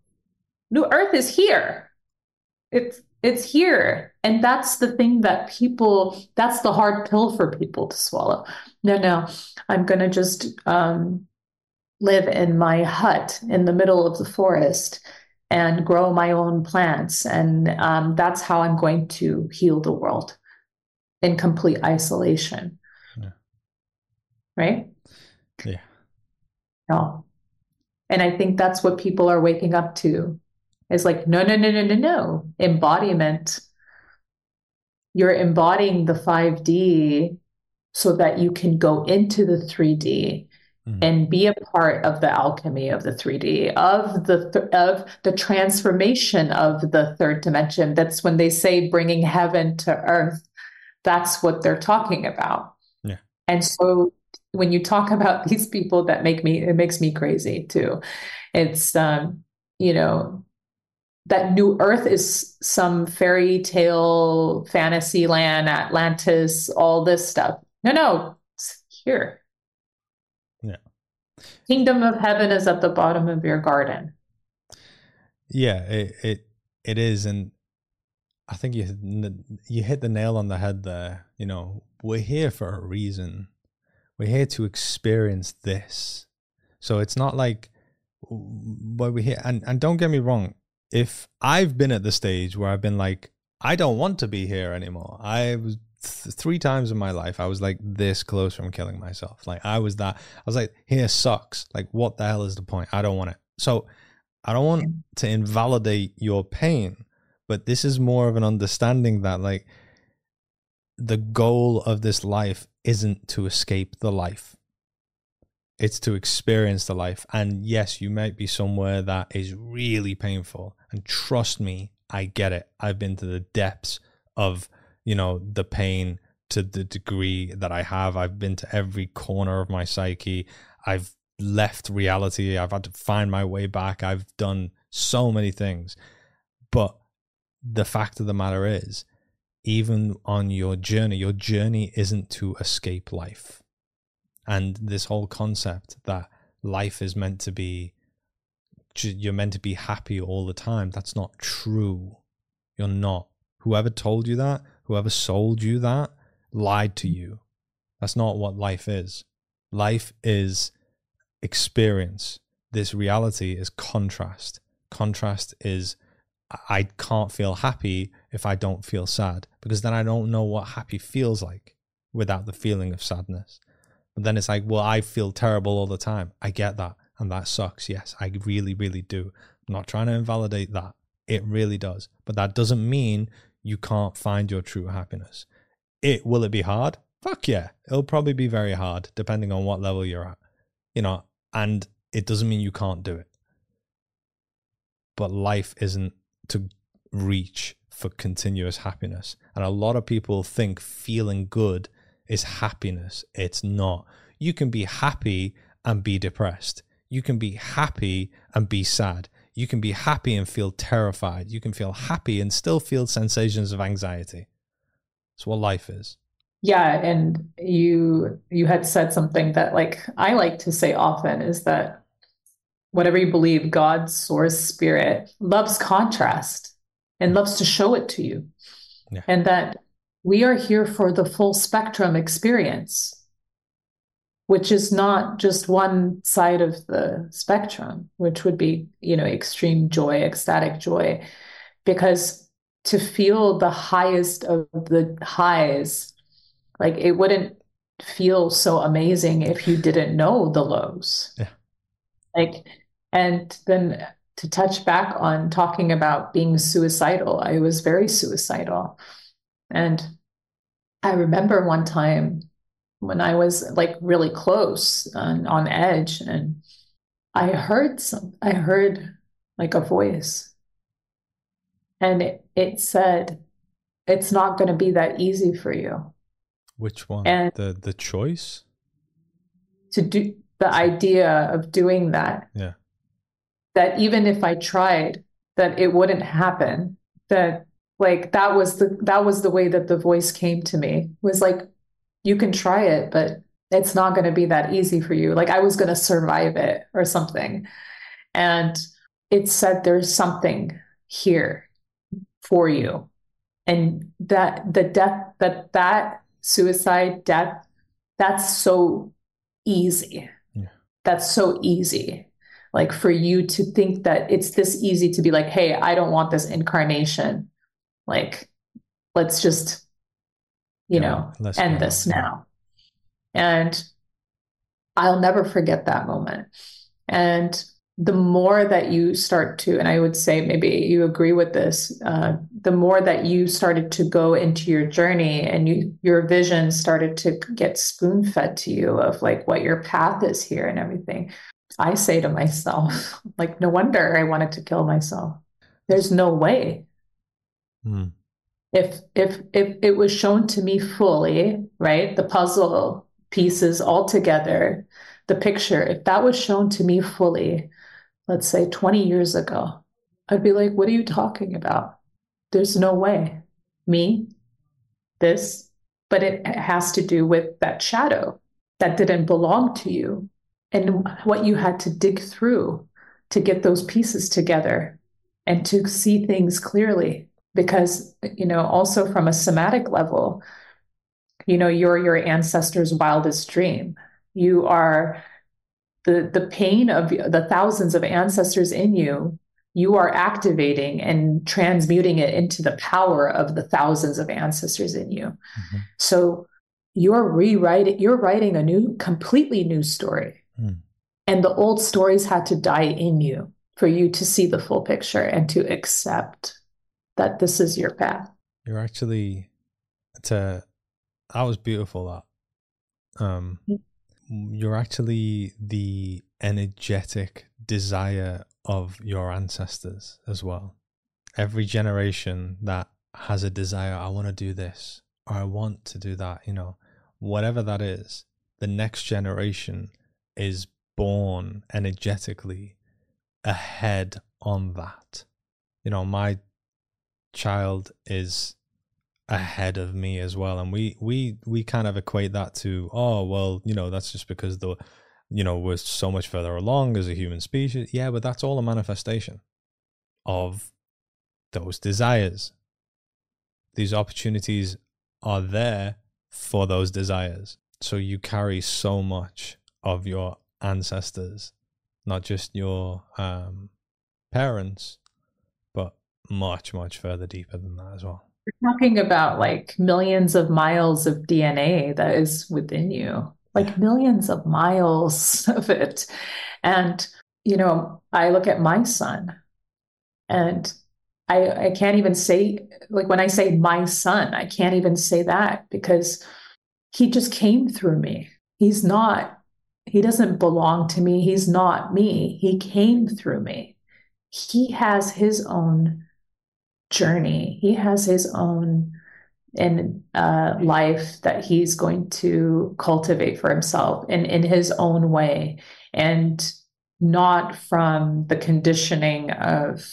New Earth is here. It's it's here. And that's the thing that people that's the hard pill for people to swallow. No, no. I'm going to just um live in my hut in the middle of the forest and grow my own plants. And um, that's how I'm going to heal the world in complete isolation. Yeah. Right? Yeah. No. And I think that's what people are waking up to is like, no, no, no, no, no, no. Embodiment. You're embodying the 5D so that you can go into the 3D mm. and be a part of the alchemy of the 3D of the th- of the transformation of the third dimension. That's when they say bringing heaven to earth. that's what they're talking about. Yeah. And so when you talk about these people that make me it makes me crazy too. It's um, you know, that new earth is some fairy tale fantasy land, Atlantis, all this stuff. No, no, it's here. Yeah. Kingdom of heaven is at the bottom of your garden. Yeah, it it, it is and I think you you hit the nail on the head there. You know, we're here for a reason. We're here to experience this. So it's not like what we here. And and don't get me wrong. If I've been at the stage where I've been like, I don't want to be here anymore. I was th- three times in my life. I was like this close from killing myself. Like I was that. I was like, here sucks. Like what the hell is the point? I don't want it. So I don't want to invalidate your pain but this is more of an understanding that like the goal of this life isn't to escape the life it's to experience the life. And yes you might be somewhere that is really painful. And trust me i get it. I've been to the depths of you know the pain to the degree that i have. I've been to every corner of my psyche. I've left reality. I've had to find my way back. I've done so many things. But the fact of the matter is, even on your journey, your journey isn't to escape life. And this whole concept that life is meant to be, you're meant to be happy all the time, that's not true. You're not. Whoever told you that, whoever sold you that, lied to mm. you. That's not what life is. Life is experience. This reality is contrast. Contrast is I can't feel happy if I don't feel sad because then I don't know what happy feels like without the feeling of sadness. But then it's like, well, I feel terrible all the time. I get that. And that sucks. Yes, I really, really do. I'm not trying to invalidate that. It really does. But that doesn't mean you can't find your true happiness. It will it be hard? Fuck yeah. It'll probably be very hard depending on what level you're at. You know, and it doesn't mean you can't do it. But life isn't to reach for continuous happiness. And a lot of people think feeling good is happiness. It's not. You can be happy and be depressed. You can be happy and be sad. You can be happy and feel terrified. You can feel happy and still feel sensations of anxiety. That's what life is. Yeah, and you you had said something that like I like to say often is that whatever you believe, God, source, spirit, loves contrast and loves to show it to you. Yeah. And that we are here for the full spectrum experience, which is not just one side of the spectrum, which would be, you know, extreme joy, ecstatic joy. Because to feel the highest of the highs, like it wouldn't feel so amazing if you didn't know the lows. Yeah. Like and then to touch back on talking about being suicidal, I was very suicidal. And I remember one time when I was like really close and on edge, and I heard some, I heard like a voice. And it, it said, It's not going to be that easy for you. Which one? And the the choice? To do the idea of doing that. Yeah that even if I tried, that it wouldn't happen. That like that was the that was the way that the voice came to me. Was like you can try it but it's not going to be that easy for you. Like i was going to survive it or something. And it said there's something here for you. And that the death that that suicide death that's so easy. Yeah. that's so easy. Like for you to think that it's this easy to be like hey i don't want this incarnation like let's just you yeah, know end this now and i'll never forget that moment and the more that you start to and i would say maybe you agree with this uh, the more that you started to go into your journey and you your vision started to get spoon fed to you of like what your path is here and everything I say to myself, like, no wonder I wanted to kill myself. There's no way. Mm. if if if it was shown to me fully, right, the puzzle pieces all together, the picture, if that was shown to me fully, let's say 20 years ago, I'd be like, what are you talking about? There's no way. Me, this, but it has to do with that shadow that didn't belong to you and what you had to dig through to get those pieces together and to see things clearly because you know also from a somatic level you know you're your ancestors wildest dream you are the the pain of the thousands of ancestors in you you are activating and transmuting it into the power of the thousands of ancestors in you mm-hmm. so you're rewriting you're writing a new completely new story mm. and the old stories had to die in you for you to see the full picture and to accept that this is your path. You're actually to that was beautiful that um you're actually the energetic desire of your ancestors as well. Every generation that has a desire, I want to do this or I want to do that, you know, whatever that is, the next generation is born energetically ahead on that. You know, my child is ahead of me as well. And we we we kind of equate that to oh well you know that's just because the you know we're so much further along as a human species. Yeah but that's all a manifestation of those desires. These opportunities are there for those desires. So you carry so much of your ancestors not just your um parents much, much further deeper than that as well. We're talking about like millions of miles of DNA that is within you, like millions of miles of it. And, you know, I look at my son and I, I can't even say, like, when I say my son, I can't even say that because he just came through me. He's not, he doesn't belong to me. He's not me. He came through me. He has his own journey. He has his own in uh, life that he's going to cultivate for himself in, in his own way and not from the conditioning of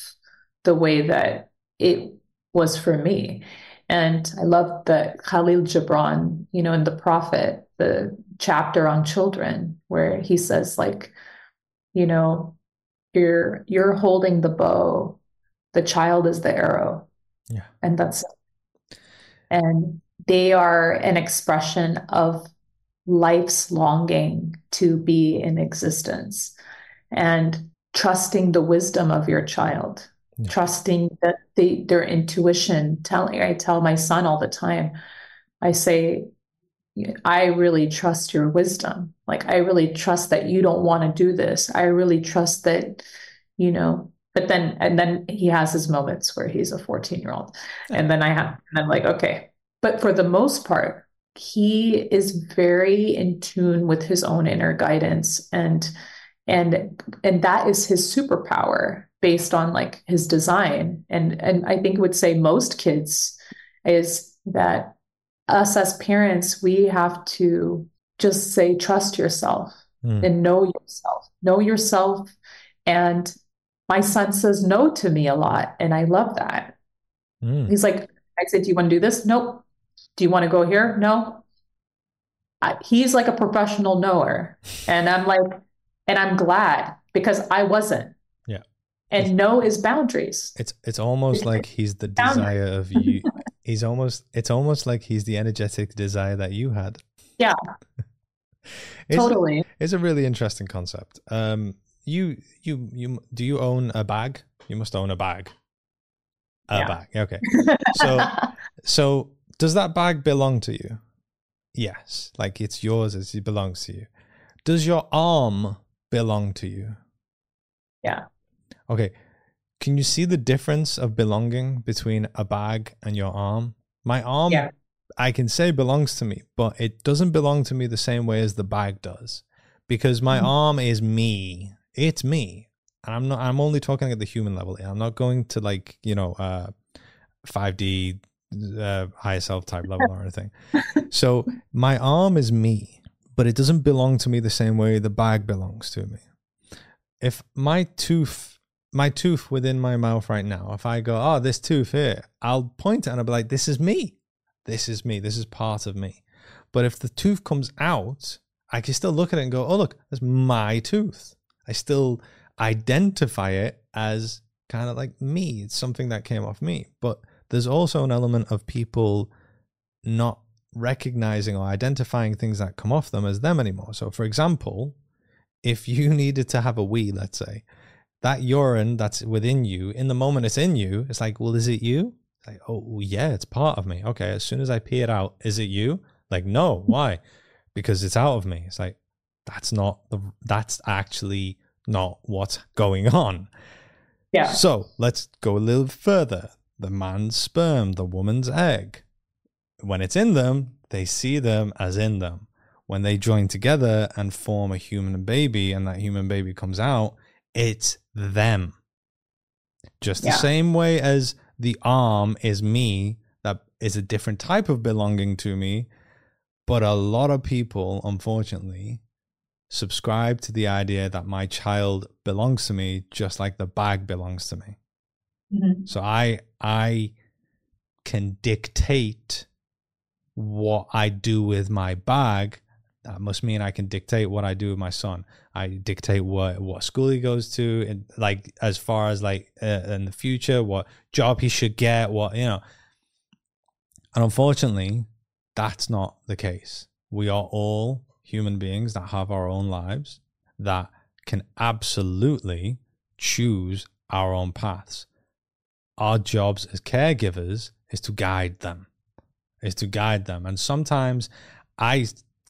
the way that it was for me. And I love that Kahlil Gibran, you know, in The Prophet, the chapter on children, where he says, like, you know, you're you're holding the bow the child is the arrow. Yeah. And that's and they are an expression of life's longing to be in existence and trusting the wisdom of your child yeah. trusting that the, their intuition telling i tell my son all the time i say i really trust your wisdom like i really trust that you don't want to do this i really trust that you know but then and then he has his moments where he's a 14 year old and then i have and i'm like okay. But for the most part he is very in tune with his own inner guidance and and and that is his superpower based on like his design. And and i think would say most kids is that us as parents we have to just say trust yourself mm. and know yourself. Know yourself and my son says no to me a lot. And I love that. Mm. He's like, I said, Do you want to do this? Nope. Do you want to go here? No. I, he's like a professional knower. And I'm like, and I'm glad because I wasn't. Yeah. And no is boundaries. It's it's almost like he's the desire of you. he's almost it's almost like he's the energetic desire that you had. Yeah. it's, totally. It's a really interesting concept. Um you you you do you own a bag? You must own a bag. A yeah. bag. Okay. So so does that bag belong to you? Yes. Like it's yours as it belongs to you. Does your arm belong to you? Yeah. Okay. Can you see the difference of belonging between a bag and your arm? My arm yeah. I can say belongs to me, but it doesn't belong to me the same way as the bag does because my mm-hmm. arm is me it's me. I'm not. I'm only talking at the human level. I'm not going to like you know, uh, 5D uh, higher self type level or anything. So my arm is me, but it doesn't belong to me the same way the bag belongs to me. If my tooth, my tooth within my mouth right now, if I go, oh, this tooth here, I'll point it and I'll be like, this is me. This is me. This is part of me. But if the tooth comes out, I can still look at it and go, oh, look, that's my tooth. I still identify it as kind of like me. It's something that came off me. But there's also an element of people not recognizing or identifying things that come off them as them anymore. So, for example, if you needed to have a wee, let's say, that urine that's within you, in the moment it's in you, it's like, well, is it you? It's like, oh, yeah, it's part of me. Okay, as soon as I pee it out, is it you? Like, no, why? Because it's out of me. It's like, that's not the, that's actually not what's going on. Yeah. So let's go a little further. The man's sperm, the woman's egg. When it's in them, they see them as in them. When they join together and form a human baby and that human baby comes out, it's them. Just the yeah. same way as the arm is me, that is a different type of belonging to me. But a lot of people, unfortunately, subscribe to the idea that my child belongs to me just like the bag belongs to me. Mm-hmm. So I I can dictate what I do with my bag. That must mean I can dictate what I do with my son. I dictate what what school he goes to, and like as far as like uh, in the future, what job he should get, what you know. And unfortunately, that's not the case. We are all human beings that have our own lives that can absolutely choose our own paths. Our jobs as caregivers is to guide them, is to guide them. And sometimes I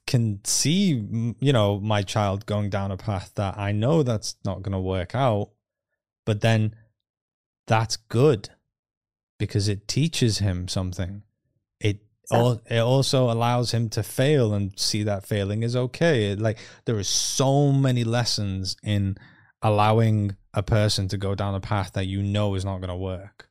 can see, you know, my child going down a path that I know that's not going to work out, but then that's good because it teaches him something. It it also allows him to fail and see that failing is okay. Like there are so many lessons in allowing a person to go down a path that you know is not going to work.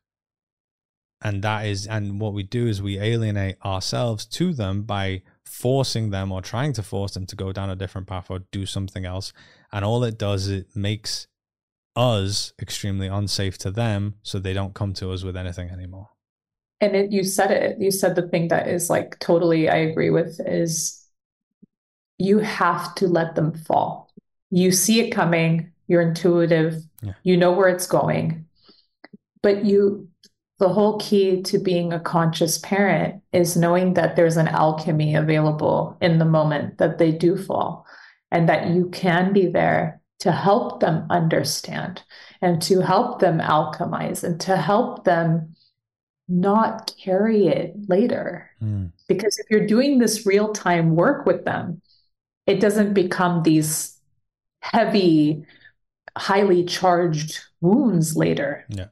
And that is, and what we do is we alienate ourselves to them by forcing them or trying to force them to go down a different path or do something else. And all it does, it makes us extremely unsafe to them so they don't come to us with anything anymore and it, you said it you said the thing that is like totally i agree with is you have to let them fall you see it coming you're intuitive yeah. you know where it's going but you the whole key to being a conscious parent is knowing that there's an alchemy available in the moment that they do fall and that you can be there to help them understand and to help them alchemize and to help them not carry it later. Mm. Because if you're doing this real time work with them, it doesn't become these heavy, highly charged wounds later. Yeah.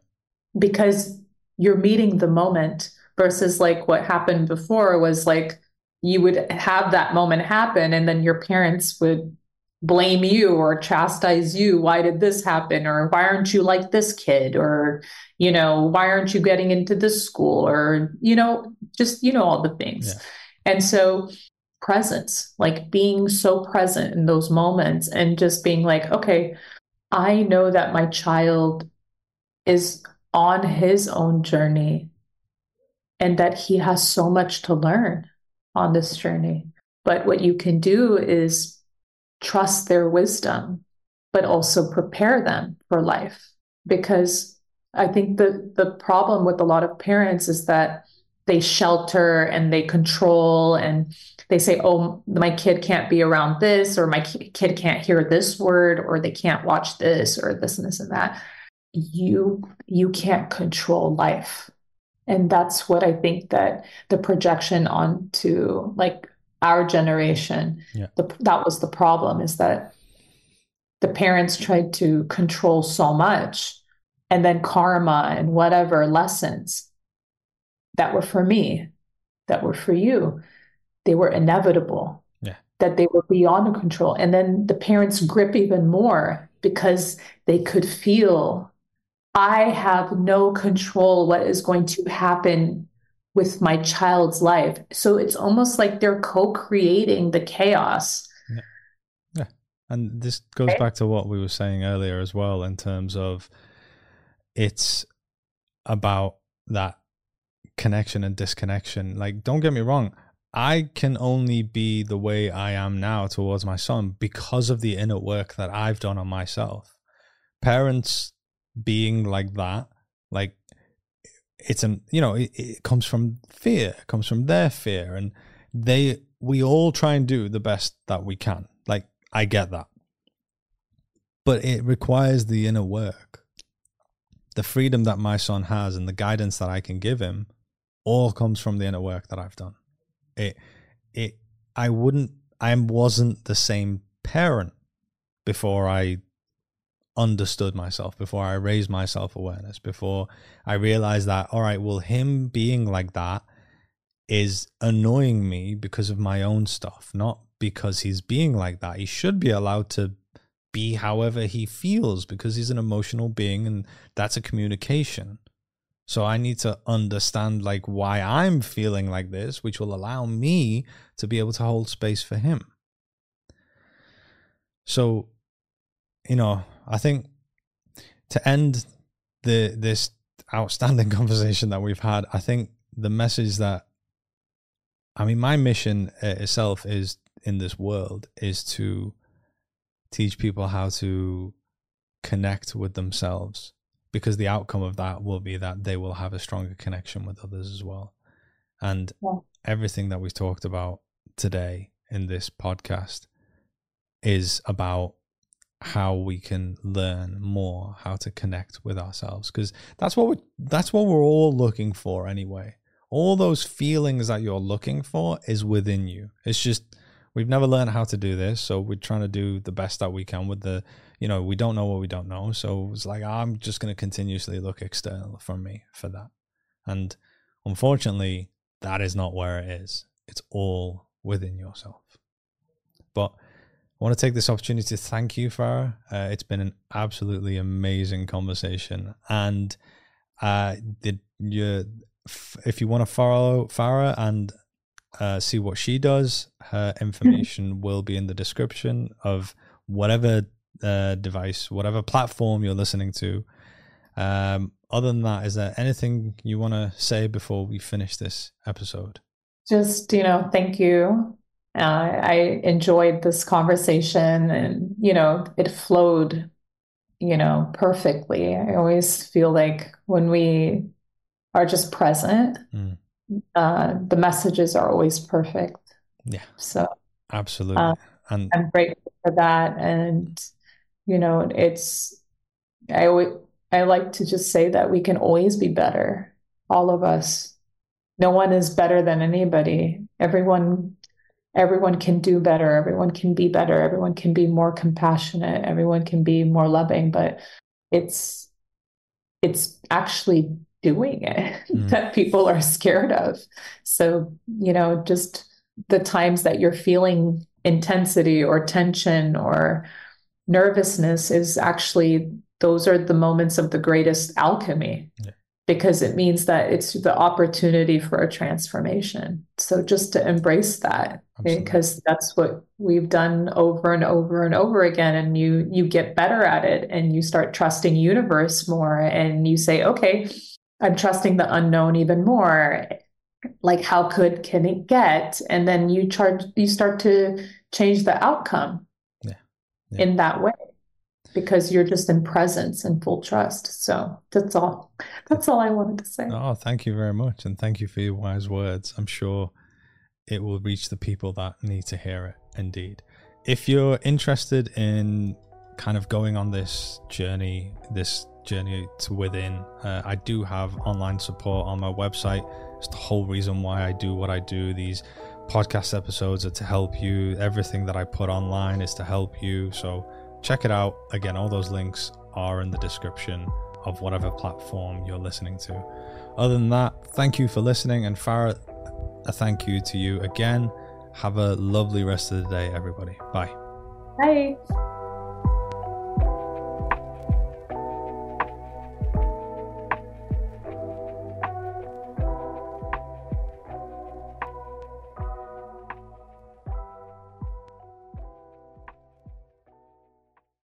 Because you're meeting the moment versus like what happened before was like you would have that moment happen and then your parents would blame you or chastise you. Why did this happen? Or why aren't you like this kid? Or you know why aren't you getting into this school? Or you know just you know all the things. Yeah. and so presence like being so present in those moments and just being like okay i know that my child is on his own journey and that he has so much to learn on this journey. But what you can do is trust their wisdom, but also prepare them for life. Because I think the, the problem with a lot of parents is that they shelter and they control and they say, oh, my kid can't be around this, or my kid can't hear this word, or they can't watch this, or this and this and that. You you can't control life. And that's what I think that the projection onto like our generation yeah. the, that was the problem is that the parents tried to control so much and then karma and whatever lessons that were for me that were for you they were inevitable yeah. that they were beyond control and then the parents grip even more because they could feel i have no control what is going to happen with my child's life. So it's almost like they're co-creating the chaos. Yeah. yeah. And this goes okay. back to what we were saying earlier as well in terms of it's about that connection and disconnection. Like don't get me wrong, I can only be the way I am now towards my son because of the inner work that I've done on myself. Parents being like that, like it's an you know it, it comes from fear, it comes from their fear, and they we all try and do the best that we can. Like I get that, but it requires the inner work, the freedom that my son has, and the guidance that I can give him, all comes from the inner work that I've done. It it I wouldn't I wasn't the same parent before I understood myself, before I raised my self awareness, before I realized that, all right, well, him being like that is annoying me because of my own stuff, not because he's being like that. He should be allowed to be however he feels because he's an emotional being and that's a communication. So I need to understand like why I'm feeling like this, which will allow me to be able to hold space for him. So, you know, I think to end the this outstanding conversation that we've had, I think the message that I mean, my mission eh, itself is in this world is to teach people how to connect with themselves because the outcome of that will be that they will have a stronger connection with others as well. And yeah. everything that we've talked about today in this podcast is about how we can learn more how to connect with ourselves because that's what we that's what we're all looking for anyway. All those feelings that you're looking for is within you. It's just we've never learned how to do this so we're trying to do the best that we can with the you know we don't know what we don't know so it's like i'm just going to continuously look external for me for that. And unfortunately that is not where it is. It's all within yourself. But I want to take this opportunity to thank you, Farah. Uh, it's been an absolutely amazing conversation, and uh, did you, if you want to follow Farah and uh, see what she does. Her information will be in the description of whatever uh, device, whatever platform you're listening to. Um, other than that, is there anything you want to say before we finish this episode? Just, you know, thank you. Uh, I enjoyed this conversation and, you know, it flowed, you know, perfectly. I always feel like when we are just present, mm uh, the messages are always perfect. Yeah. So absolutely. Uh, and I'm grateful for that. And, you know, it's, I always, I like to just say that we can always be better. All of us. No one is better than anybody. Everyone, everyone can do better. Everyone can be better. Everyone can be more compassionate. Everyone can be more loving, but it's, it's actually doing it mm. that people are scared of. So, you know, just the times that you're feeling intensity or tension or nervousness is actually those are the moments of the greatest alchemy. Yeah because it means that it's the opportunity for a transformation. So just to embrace that Absolutely. because that's what we've done over and over and over again and you you get better at it and you start trusting universe more and you say okay I'm trusting the unknown even more. Like how could can it get? And then you charge you start to change the outcome yeah. Yeah. in that way because you're just in presence and full trust. So that's all. That's all I wanted to say. Oh, thank you very much. And thank you for your wise words. I'm sure it will reach the people that need to hear it indeed. If you're interested in kind of going on this journey, this journey to within. Uh, I do have online support on my website. It's the whole reason why I do what I do. These podcast episodes are to help you. Everything that I put online is to help you. So check it out. Again, all those links are in the description of whatever platform you're listening to. Other than that, thank you for listening. And Farah, a thank you to you again. Have a lovely rest of the day, everybody. Bye. Bye.